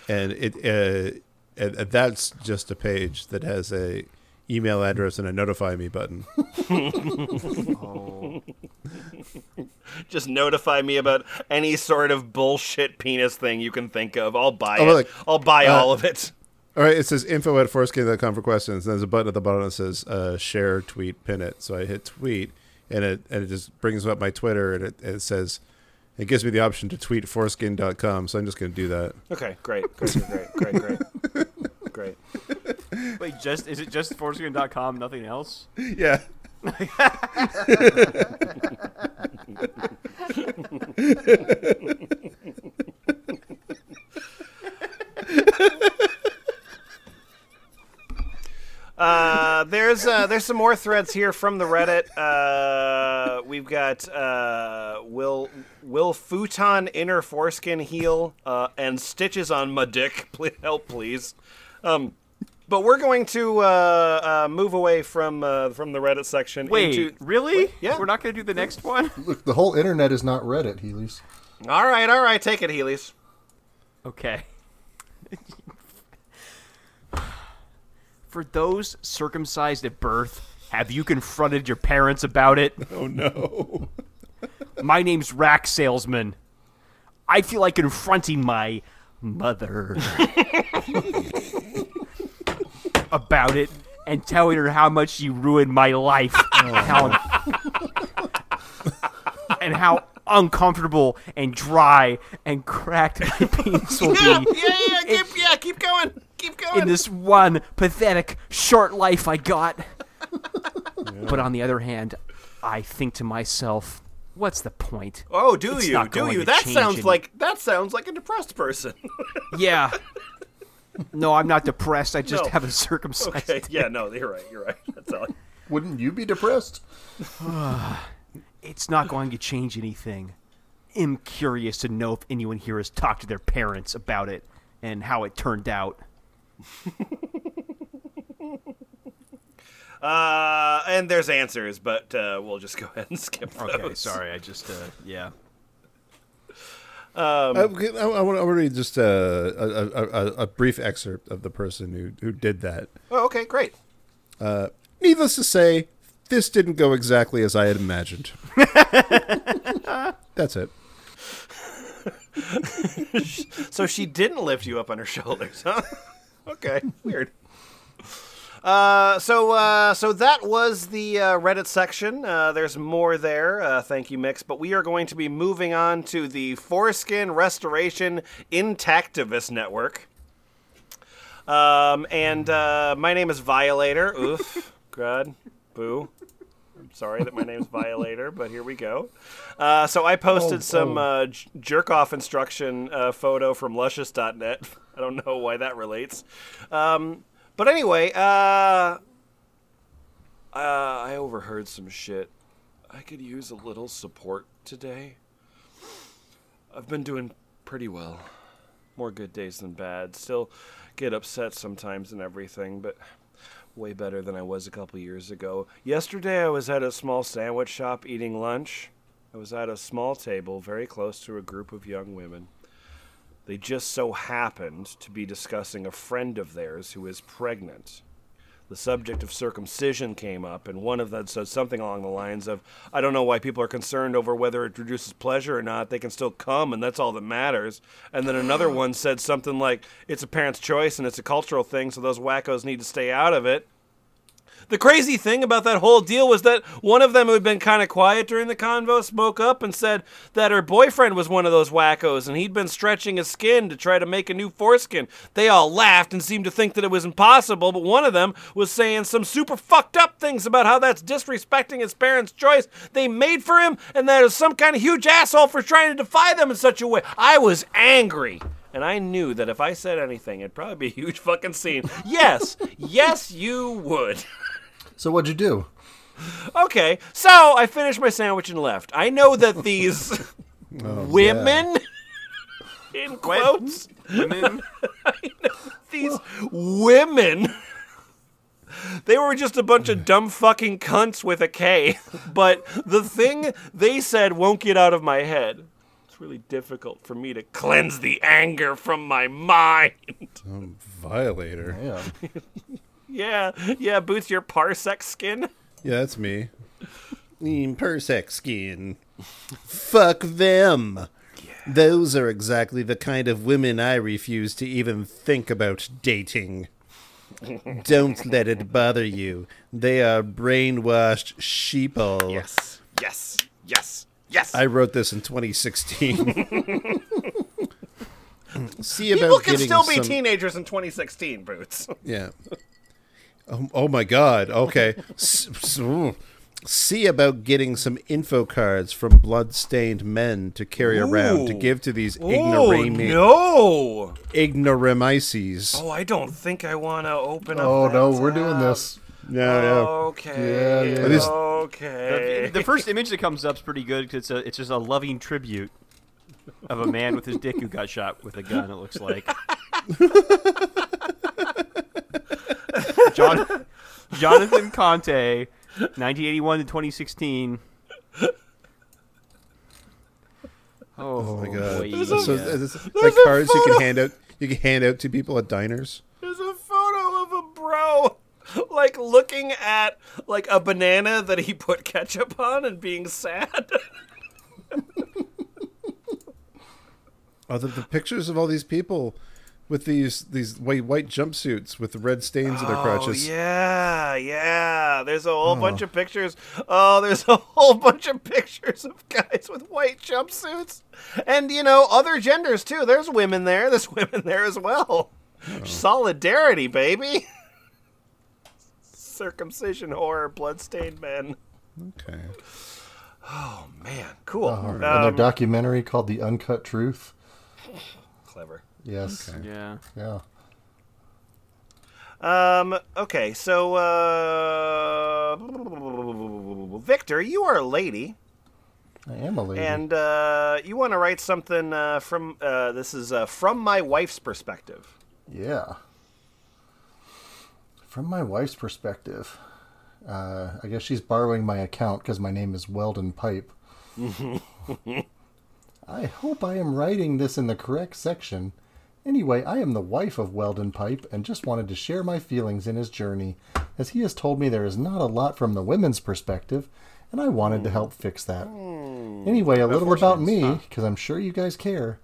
And it uh, and, and that's just a page that has a email address and a notify me button. Oh, Just notify me about any sort of bullshit penis thing you can think of. I'll buy Oh, it. like, I'll buy uh, all of it. All right, it says info at foreskin.com for questions. And there's a button at the bottom that says uh, share, tweet, pin it. So I hit tweet, and it and it just brings up my Twitter, and it, it says it gives me the option to tweet foreskin.com. So I'm just going to do that. Okay, great, great, great, great, great, great. wait, just is it just Foreskin.com, nothing else? Yeah. Uh, there's uh, there's some more threads here from the Reddit. Uh, we've got uh, will will futon inner foreskin heal uh, and stitches on my dick. Please help, please. Um, but we're going to uh, uh, move away from uh, from the Reddit section. Wait, into... really? Yeah. We're not going to do the next one? Look, the whole internet is not Reddit, Heelies. All right, all right, take it, Heelies. Okay. For those circumcised at birth, have you confronted your parents about it? Oh no. My name's Rack Salesman. I feel like confronting my mother about it and telling her how much she ruined my life and how and how uncomfortable and dry and cracked my penis will be yeah, yeah, keep, yeah, keep going, keep going. in this one pathetic short life I got. But on the other hand, I think to myself, what's the point? oh, do it's you? not Do you? That sounds any- like that sounds like a depressed person. Yeah. No, I'm not depressed. I just No. have a circumcised. okay, yeah, no, you're right. You're right. That's all. Wouldn't you be depressed? It's not going to change anything. I'm curious to know if anyone here has talked to their parents about it and how it turned out. Uh, and there's answers, but uh, we'll just go ahead and skip those. Okay, sorry. I just uh, yeah. I, I, I want to read just uh, a, a, a, a brief excerpt of the person who, who did that. Oh, okay, great. Needless to say, this didn't go exactly as I had imagined. That's it. So she didn't lift you up on her shoulders, huh? okay, weird. Uh, so uh, so that was the uh, Reddit section. Uh, there's more there. Uh, thank you, Mix. But we are going to be moving on to the Foreskin Restoration Intactivist Network. Um, and uh, my name is Violator. Oof, God, boo. I'm sorry that my name's Violator, but here we go. Uh, so I posted Oh, some oh. uh, j- jerk off instruction uh, photo from luscious.net. I don't know why that relates. Um, but anyway, uh, uh, I overheard some shit. I could use a little support today. I've been doing pretty well. More good days than bad. Still get upset sometimes and everything, but way better than I was a couple years ago. Yesterday I was at a small sandwich shop eating lunch. I was at a small table very close to a group of young women. They just so happened to be discussing a friend of theirs who is pregnant. The subject of circumcision came up, and one of them said something along the lines of, I don't know why people are concerned over whether it reduces pleasure or not. They can still come, and that's all that matters. And then another one said something like, It's a parent's choice, and it's a cultural thing, so those wackos need to stay out of it. The crazy thing about that whole deal was that one of them who had been kind of quiet during the convo spoke up and said that her boyfriend was one of those wackos and he'd been stretching his skin to try to make a new foreskin. They all laughed and seemed to think that it was impossible, but one of them was saying some super fucked up things about how that's disrespecting his parents' choice they made for him and that is some kind of huge asshole for trying to defy them in such a way. I was angry. And I knew that if I said anything, it'd probably be a huge fucking scene. Yes, yes, you would. So what'd you do? Okay, so I finished my sandwich and left. I know that these women, in quotes, Women. these women, they were just a bunch of dumb fucking cunts with a K. But the thing they said won't get out of my head. It's really difficult for me to cleanse the anger from my mind. Um, violator. Yeah. Yeah, boots your parsec skin. Yeah, that's me. Mm, Persec skin. Fuck them. Those are exactly the kind of women I refuse to even think about dating. Don't let it bother you. They are brainwashed sheeple. Yes, yes, yes, yes. I wrote this in 2016. See about People can still be some- teenagers in 2016, Boots. Yeah. Oh, oh my God. Okay. S- s- See about getting some info cards from blood-stained men to carry around to give to these Oh, no. ignoramices. Oh, I don't think I want to open up. Oh that no, we're doing this. Yeah, yeah. Okay. Yeah, yeah. Least- Okay. The first image that comes up is pretty good because it's a it's just a loving tribute of a man with his dick who got shot with a gun. It looks like. John, Jonathan Conte, 1981 to 2016. Oh, Oh my God. boy. So, Yeah. it's like a cards you can hand out. You can hand out to people at diners. There's a photo of a bro like looking at like a banana that he put ketchup on and being sad. Oh, the, the pictures of all these people with these these white white jumpsuits with the red stains in their crotches. Oh yeah, yeah. There's a whole bunch of pictures. Oh, there's a whole bunch of pictures of guys with white jumpsuits, and you know other genders too. There's women there. There's women there as well. Solidarity, baby. Circumcision horror, bloodstained men. Okay. Oh man, cool. and their Um, documentary called "The Uncut Truth." clever. Yes. yeah. Yeah. Um. Okay. So, uh, Victor, you are a lady. I am a lady. And uh, you want to write something uh, from uh, this is uh, from my wife's perspective. Yeah. From my wife's perspective, Uh, I guess she's borrowing my account because my name is Weldon Pipe. I hope I am writing this in the correct section. Anyway, I am the wife of Weldon Pipe and just wanted to share my feelings in his journey, as he has told me there is not a lot from the women's perspective, and I wanted to help fix that. Anyway, a little about me, because I'm sure you guys care.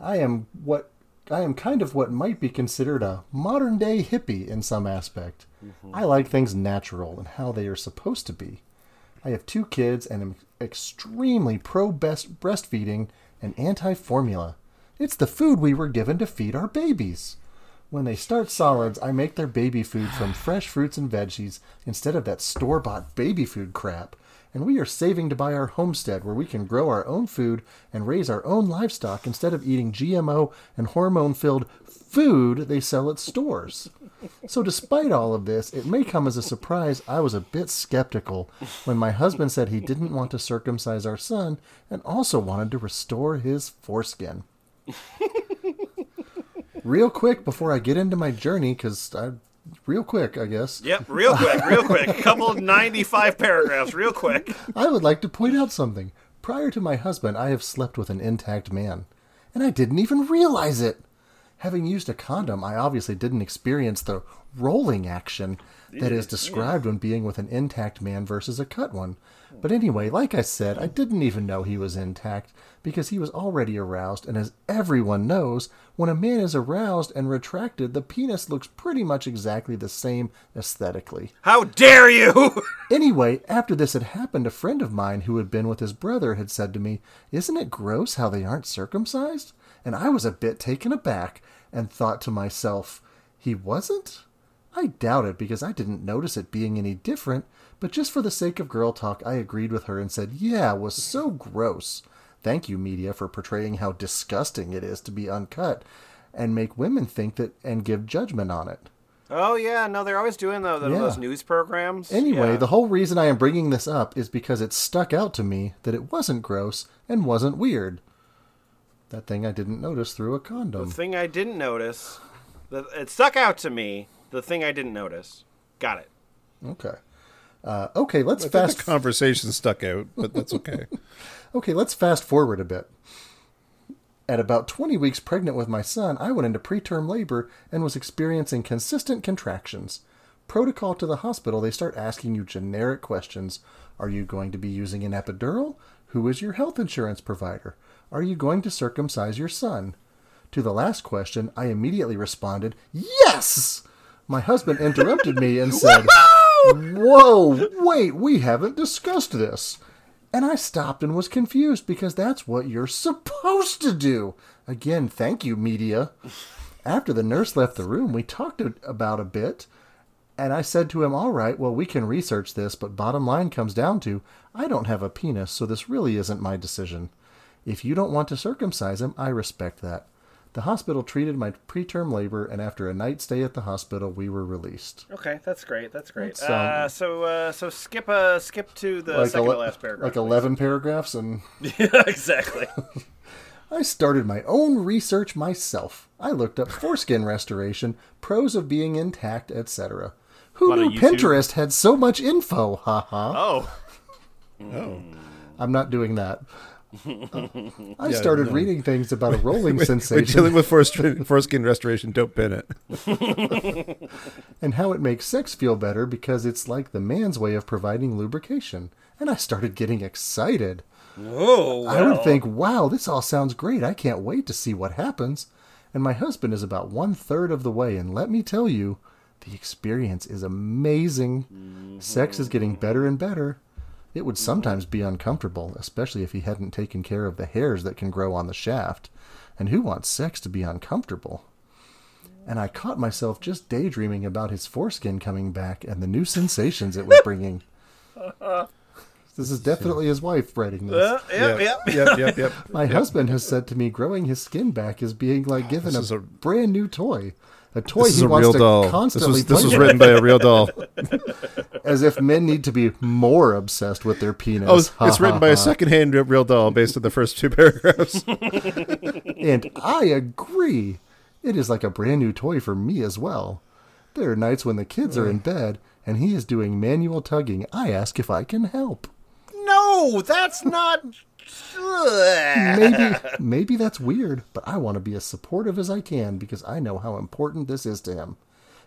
I am what I am kind of what might be considered a modern day hippie in some aspect. I like things natural and how they are supposed to be. I have two kids and am extremely pro best breastfeeding and anti formula. It's the food we were given to feed our babies. When they start solids, I make their baby food from fresh fruits and veggies instead of that store bought baby food crap. And we are saving to buy our homestead where we can grow our own food and raise our own livestock instead of eating GMO and hormone filled food they sell at stores. So, despite all of this, it may come as a surprise I was a bit skeptical when my husband said he didn't want to circumcise our son and also wanted to restore his foreskin. Real quick before I get into my journey, because I, real quick, I guess, Yep, real quick, real quick. A couple of 95 paragraphs, real quick. I would like to point out something. Prior to my husband, I have slept with an intact man, and I didn't even realize it. Having used a condom, I obviously didn't experience the rolling action that is described when being with an intact man versus a cut one. But anyway, like I said, I didn't even know he was intact because he was already aroused, and as everyone knows, when a man is aroused and retracted, the penis looks pretty much exactly the same aesthetically. How dare you! Anyway, after this had happened, a friend of mine who had been with his brother had said to me, Isn't it gross how they aren't circumcised? And I was a bit taken aback and thought to myself, He wasn't? I doubt it because I didn't notice it being any different, but just for the sake of girl talk, I agreed with her and said, Yeah, it was so gross. Thank you, media, for portraying how disgusting it is to be uncut and make women think that and give judgment on it. Oh, yeah, no, they're always doing those, Yeah. those news programs. Anyway, Yeah. the whole reason I am bringing this up is because it stuck out to me that it wasn't gross and wasn't weird. That thing I didn't notice through a condom. The thing I didn't notice, that it stuck out to me, the thing I didn't notice. Got it. Okay. Uh, okay, let's I fast. the conversation stuck out, but that's okay. Okay, let's fast forward a bit. At about 20 weeks pregnant with my son, I went into preterm labor and was experiencing consistent contractions. Protocol to the hospital, they start asking you generic questions. Are you going to be using an epidural? Who is your health insurance provider? Are you going to circumcise your son? To the last question, I immediately responded, Yes! My husband interrupted me and said, Whoa, wait, we haven't discussed this. And I stopped and was confused because that's what you're supposed to do. Again, thank you, media. After the nurse left the room, we talked about a bit, and I said to him, All right, well, we can research this, but bottom line comes down to I don't have a penis, so this really isn't my decision. If you don't want to circumcise him, I respect that. The hospital treated my preterm labor, and after a night stay at the hospital, we were released. Okay, that's great. That's great. That's, um, uh, so, uh, so skip, uh, skip to the Like, second ele- to last paragraph. like please. 11 paragraphs, and yeah, exactly. I started my own research myself. I looked up foreskin restoration, pros of being intact, etc. Who knew Pinterest had so much info? Haha. Oh, Oh, I'm not doing that. Uh, I Yeah, started no. reading things about a rolling we're sensation dealing with forest- foreskin restoration. Don't pin it. and how it makes sex feel better because it's like the man's way of providing lubrication. And I started getting excited. Oh, I would think, wow, this all sounds great. I can't wait to see what happens. And my husband is about one third of the way, and let me tell you, the experience is amazing. Sex is getting better and better. It would sometimes be uncomfortable, especially if he hadn't taken care of the hairs that can grow on the shaft. And who wants sex to be uncomfortable? And I caught myself just daydreaming about his foreskin coming back and the new sensations it was bringing. This is definitely his wife writing this. Uh, yep, yep. yep, yep, yep. My husband has said to me, growing his skin back is being like given a, a- brand new toy, a toy This is he a wants real to doll. This constantly was this was written by a real doll. as if men need to be more obsessed with their penis. Oh, it's, it's written by a ha. secondhand real doll based on the first two paragraphs. and I agree. It is like a brand new toy for me as well. There are nights when the kids are in bed and he is doing manual tugging. I ask if I can help. No, that's not. Maybe maybe that's weird, but I want to be as supportive as I can because I know how important this is to him.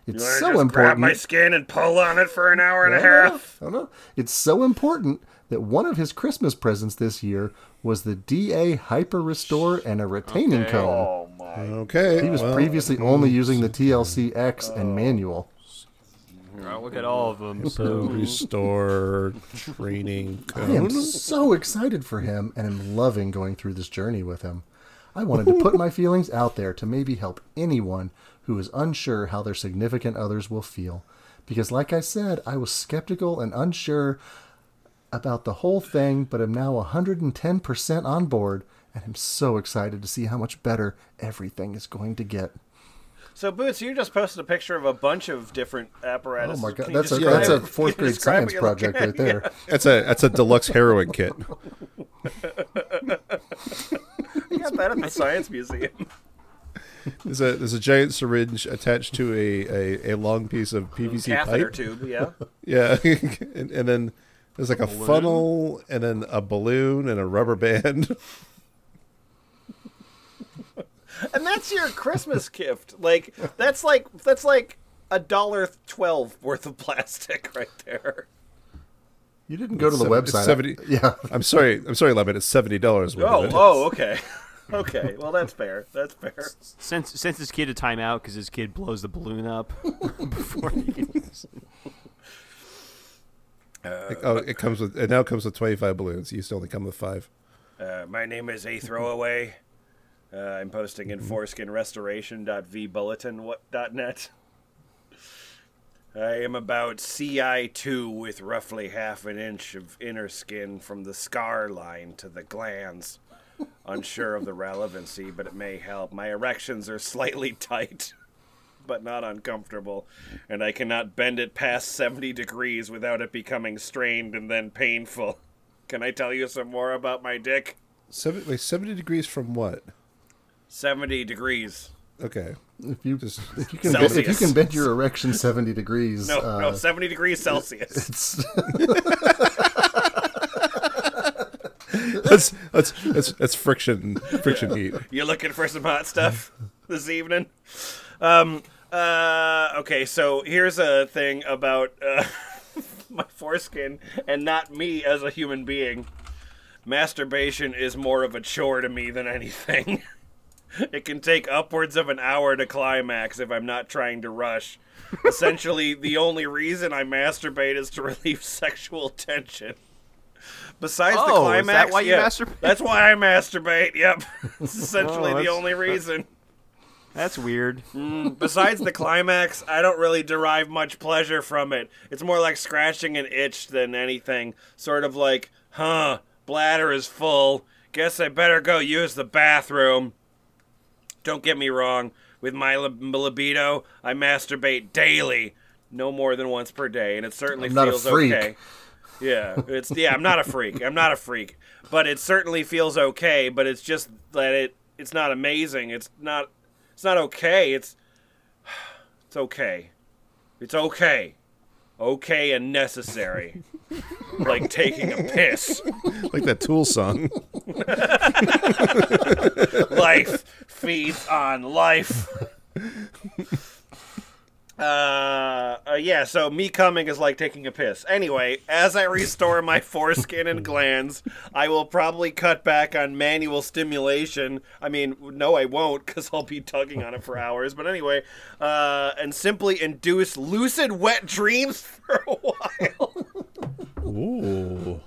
It's You so just important. grab my skin and pull on it for an hour and a I know, half. I know. It's so important that one of his Christmas presents this year was the DA Hyper Restore and a retaining Okay. cone. Oh my! Okay. He was well, previously hmm. only using the TLC X and oh. manual. I'll look at all of them. so So restore training I am so excited for him and I'm loving going through this journey with him. I wanted to put my feelings out there to maybe help anyone who is unsure how their significant others will feel. Because, like I said, I was skeptical and unsure about the whole thing, but am now 110% on board and I'm so excited to see how much better everything is going to get. So Boots, you just posted a picture of a bunch of different apparatus. Oh my god, that's a, that's a fourth grade science what you're looking project right at? there. That's a that's a deluxe heroin kit. You got that at the science museum. There's a there's a giant syringe attached to a, a, a long piece of PVC Catheter pipe. tube, yeah. Yeah, and, and then there's like a funnel, and then a balloon, and a rubber band. And that's your Christmas gift. Like that's like that's like a dollar twelve worth of plastic right there. You didn't go to the Seven- website. 70 Yeah. I'm sorry, I'm sorry, Lemon. It's seventy dollars. Oh, oh, okay. Okay, well that's fair. That's fair. since since his kid a timeout because his kid blows the balloon up before he can use it. oh, it comes with it now comes with twenty five balloons. It used to only come with five. Uh, my name is A Throwaway. Uh, I'm posting in foreskinrestoration.vbulletin.net. I am about CI2 with roughly half an inch of inner skin from the scar line to the glands. Unsure of the relevancy, but it may help. My erections are slightly tight, but not uncomfortable, and I cannot bend it past 70 degrees without it becoming strained and then painful. Can I tell you some more about my dick? Seven, wait, seventy degrees from what? 70 degrees. Okay, If you Just- if you can bend, if you can bend your erection seventy degrees, No, uh, no, 70 degrees Celsius. it's that's that's that's that's friction friction heat. You're looking for some hot stuff this evening? Um, uh, okay, so here's a thing about uh, my foreskin and not me as a human being. Masturbation is more of a chore to me than anything. it can take upwards of an hour to climax if I'm not trying to rush. Essentially, the only reason I masturbate is to relieve sexual tension. Besides the Oh, is climax, that why you yeah, masturbate? That's why I masturbate. Yep, it's essentially Oh, the only reason. That's weird. Mm, besides the climax, I don't really derive much pleasure from it. It's more like scratching an itch than anything. Sort of like, huh, bladder is full. Guess I better go use the bathroom. Don't get me wrong. With my libido, I masturbate daily, no more than once per day, and it certainly I'm not a feels freak. okay. Yeah, it's yeah. I'm not a freak. I'm not a freak, but it certainly feels okay. But it's just that it it's not amazing. It's not it's not okay. It's it's okay. It's okay. Okay and necessary. like taking a piss. like that Tool song. life feeds on life. Uh, uh, yeah, so me coming is like taking a piss. Anyway, as I restore my foreskin and glands, I will probably cut back on manual stimulation. I mean, no, I won't, because I'll be tugging on it for hours. But anyway, uh, and simply induce lucid wet dreams for a while. Ooh.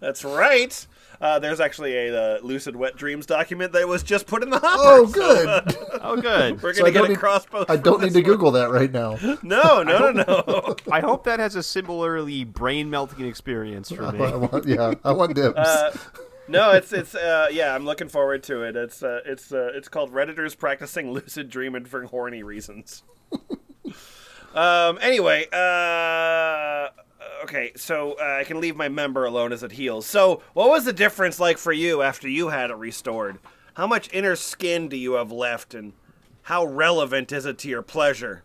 That's right. Uh, there's actually a uh, lucid wet dreams document that was just put in the hopper. oh so, good. uh, Oh, good. we're So gonna I get don't a need- cross post. I don't need to one. Google that right now. No, no, no, no. I hope that has a similarly brain melting experience for me. I me. want, yeah, I want dibs. Uh, no, it's it's uh, yeah. I'm looking forward to it. It's uh, it's uh, it's called Redditors practicing lucid dreaming for horny reasons. um. Anyway. Uh. Okay, so uh, I can leave my member alone as it heals. So, what was the difference like for you after you had it restored? How much inner skin do you have left, and how relevant is it to your pleasure?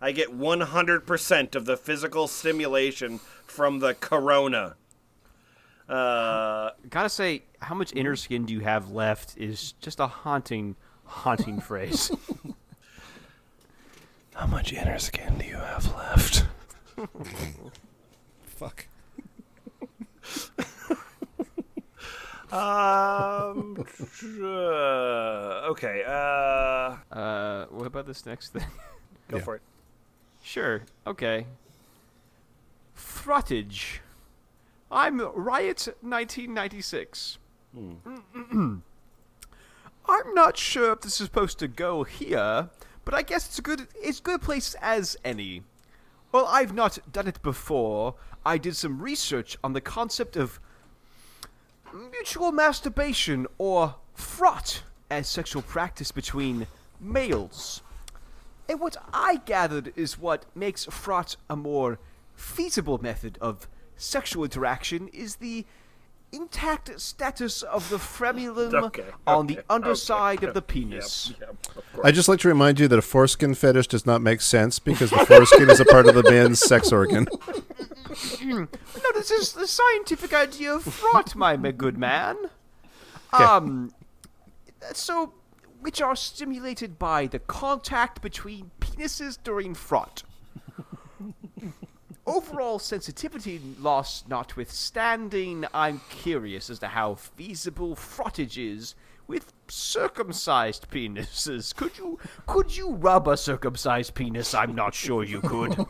I get 100% of the physical stimulation from the corona. Uh, Gotta say, how much inner skin do you have left is just a haunting, haunting phrase. how much inner skin do you have left? Fuck. Um. uh, okay. Uh. Uh, what about this next thing? Go Yeah. for it. Sure. Okay. Frottage. I'm Riot 1996. I'm not sure if this is supposed to go here, but I guess it's a good it's a good place as any. Well, I've not done it before. I did some research on the concept of mutual masturbation or frot as sexual practice between males. And what I gathered is what makes frot a more feasible method of sexual interaction is the intact status of the frenulum Okay, on okay, the underside okay. of the penis. Yep, of. I'd just like to remind you that a foreskin fetish does not make sense because the foreskin is a part of the man's sex organ. No, this is the scientific idea of frot, my good man. Um, so, which are stimulated by the contact between penises during frot. Overall sensitivity loss notwithstanding, I'm curious as to how feasible frottage is with circumcised penises. Could you could you rub a circumcised penis? I'm not sure you could.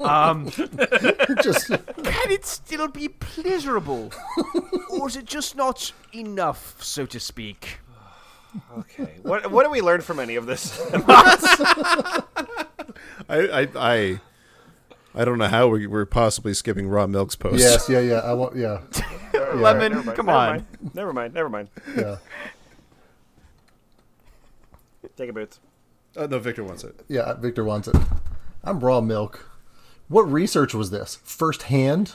Um, Just can it still be pleasurable? or is it just not enough, so to speak? Okay. What What do we learn from any of this? I, I, I, I don't know how we, we're possibly skipping raw milk's post. yes, yeah, yeah. I want, yeah, Lemon, Never mind, come never on. mind, Never mind. Never mind. yeah, Take a boots. Uh, no, Victor wants it. yeah. Victor wants it. I'm raw milk. What research was this? First hand?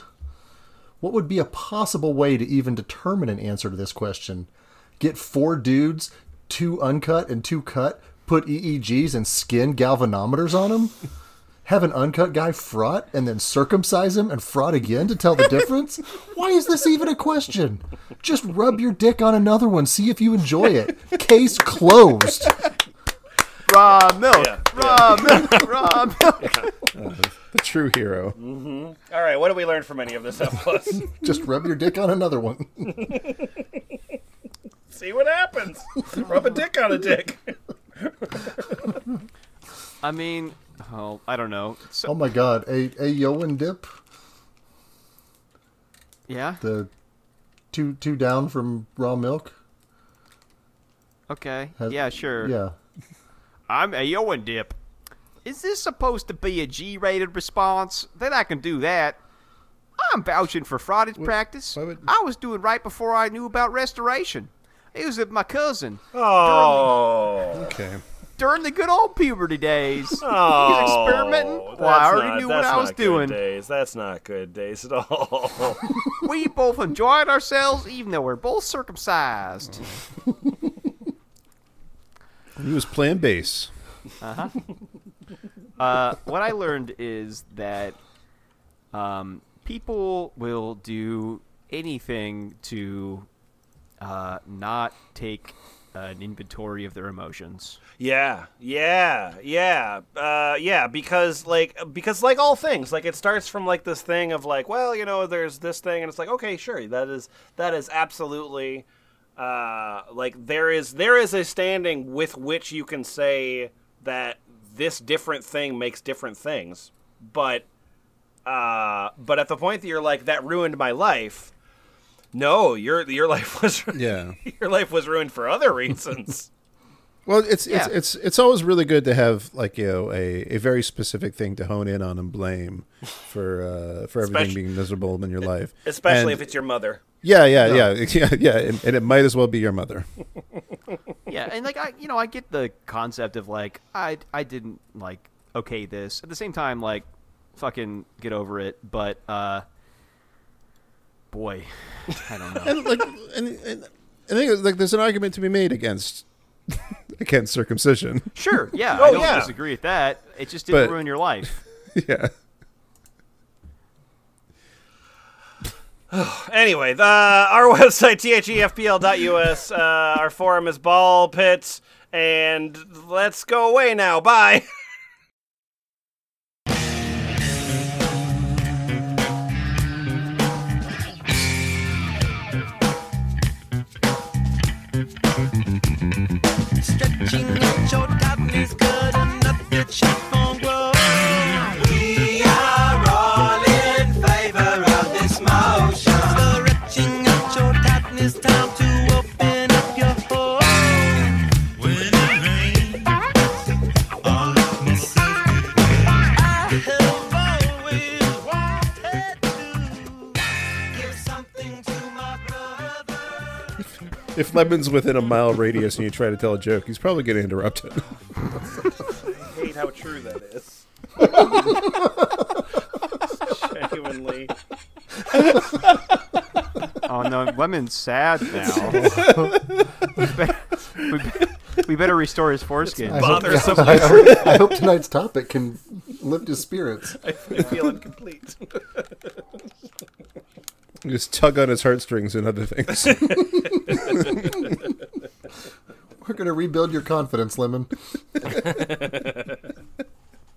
What would be a possible way to even determine an answer to this question? Get four dudes, two uncut and two cut, put EEGs and skin galvanometers on them? Have an uncut guy frot and then circumcise him and frot again to tell the difference? Why is this even a question? Just rub your dick on another one, see if you enjoy it. Case closed. Raw milk, Yeah, raw milk, raw milk. The true hero. Mm-hmm. All right. What do we learn from any of this F plus? Just rub your dick on another one. See what happens. Rub a dick on a dick. I mean, oh, I don't know. So, Oh my god, a a Yoan dip, yeah, the two two down from raw milk. okay, Has- yeah, sure. Yeah, I'm a Yoan dip. Is this supposed to be a G-rated response? Then I can do that. I'm vouching for frottage practice. would- I was doing right before I knew about restoration. It was with my cousin Oh. Okay. During the good old puberty days. Oh, He's experimenting. Well, I already not- knew what I was doing. Days. That's not good days at all. We both enjoyed ourselves, even though we're both circumcised. He was playing bass. Uh, what I learned is that um, people will do anything to uh, not take an inventory of their emotions. Yeah, yeah, yeah, uh, yeah. Because like, because like all things, like it starts from like this thing of like, well, you know, there's this thing, and it's like, okay, sure, that is that is absolutely, uh, like there is there is a standing with which you can say that this different thing makes different things, but, uh, but at the point that you're like that ruined my life. No, your your life was Yeah. your life was ruined for other reasons. Well, it's Yeah. it's it's it's always really good to have like you know a, a very specific thing to hone in on and blame for uh, for everything Especially- being miserable in your life. Especially And- if it's your mother. yeah yeah yeah yeah yeah and, and it might as well be your mother. Yeah, and like I, you know, I get the concept of like I, I didn't like okay this. At the same time, like, fucking get over it. But uh, boy, I don't know. and like and, and I think like there's an argument to be made against against circumcision. Sure, yeah, Oh, I don't yeah. disagree with that. It just didn't But- ruin your life. yeah. Anyway, the, our website, thefpl.us. Uh, our forum is ball pits. And let's go away now. Bye. Lemon's within a mile radius and you try to tell a joke, he's probably going to interrupt I hate how true that is. Genuinely. Oh no, Lemon's sad now. we, better, we, be- we better restore his foreskin. I hope, Bothersome. I, hope, I hope tonight's topic can lift his spirits. I feel incomplete. Just tug on his heartstrings and other things. We're going to rebuild your confidence, Lemon.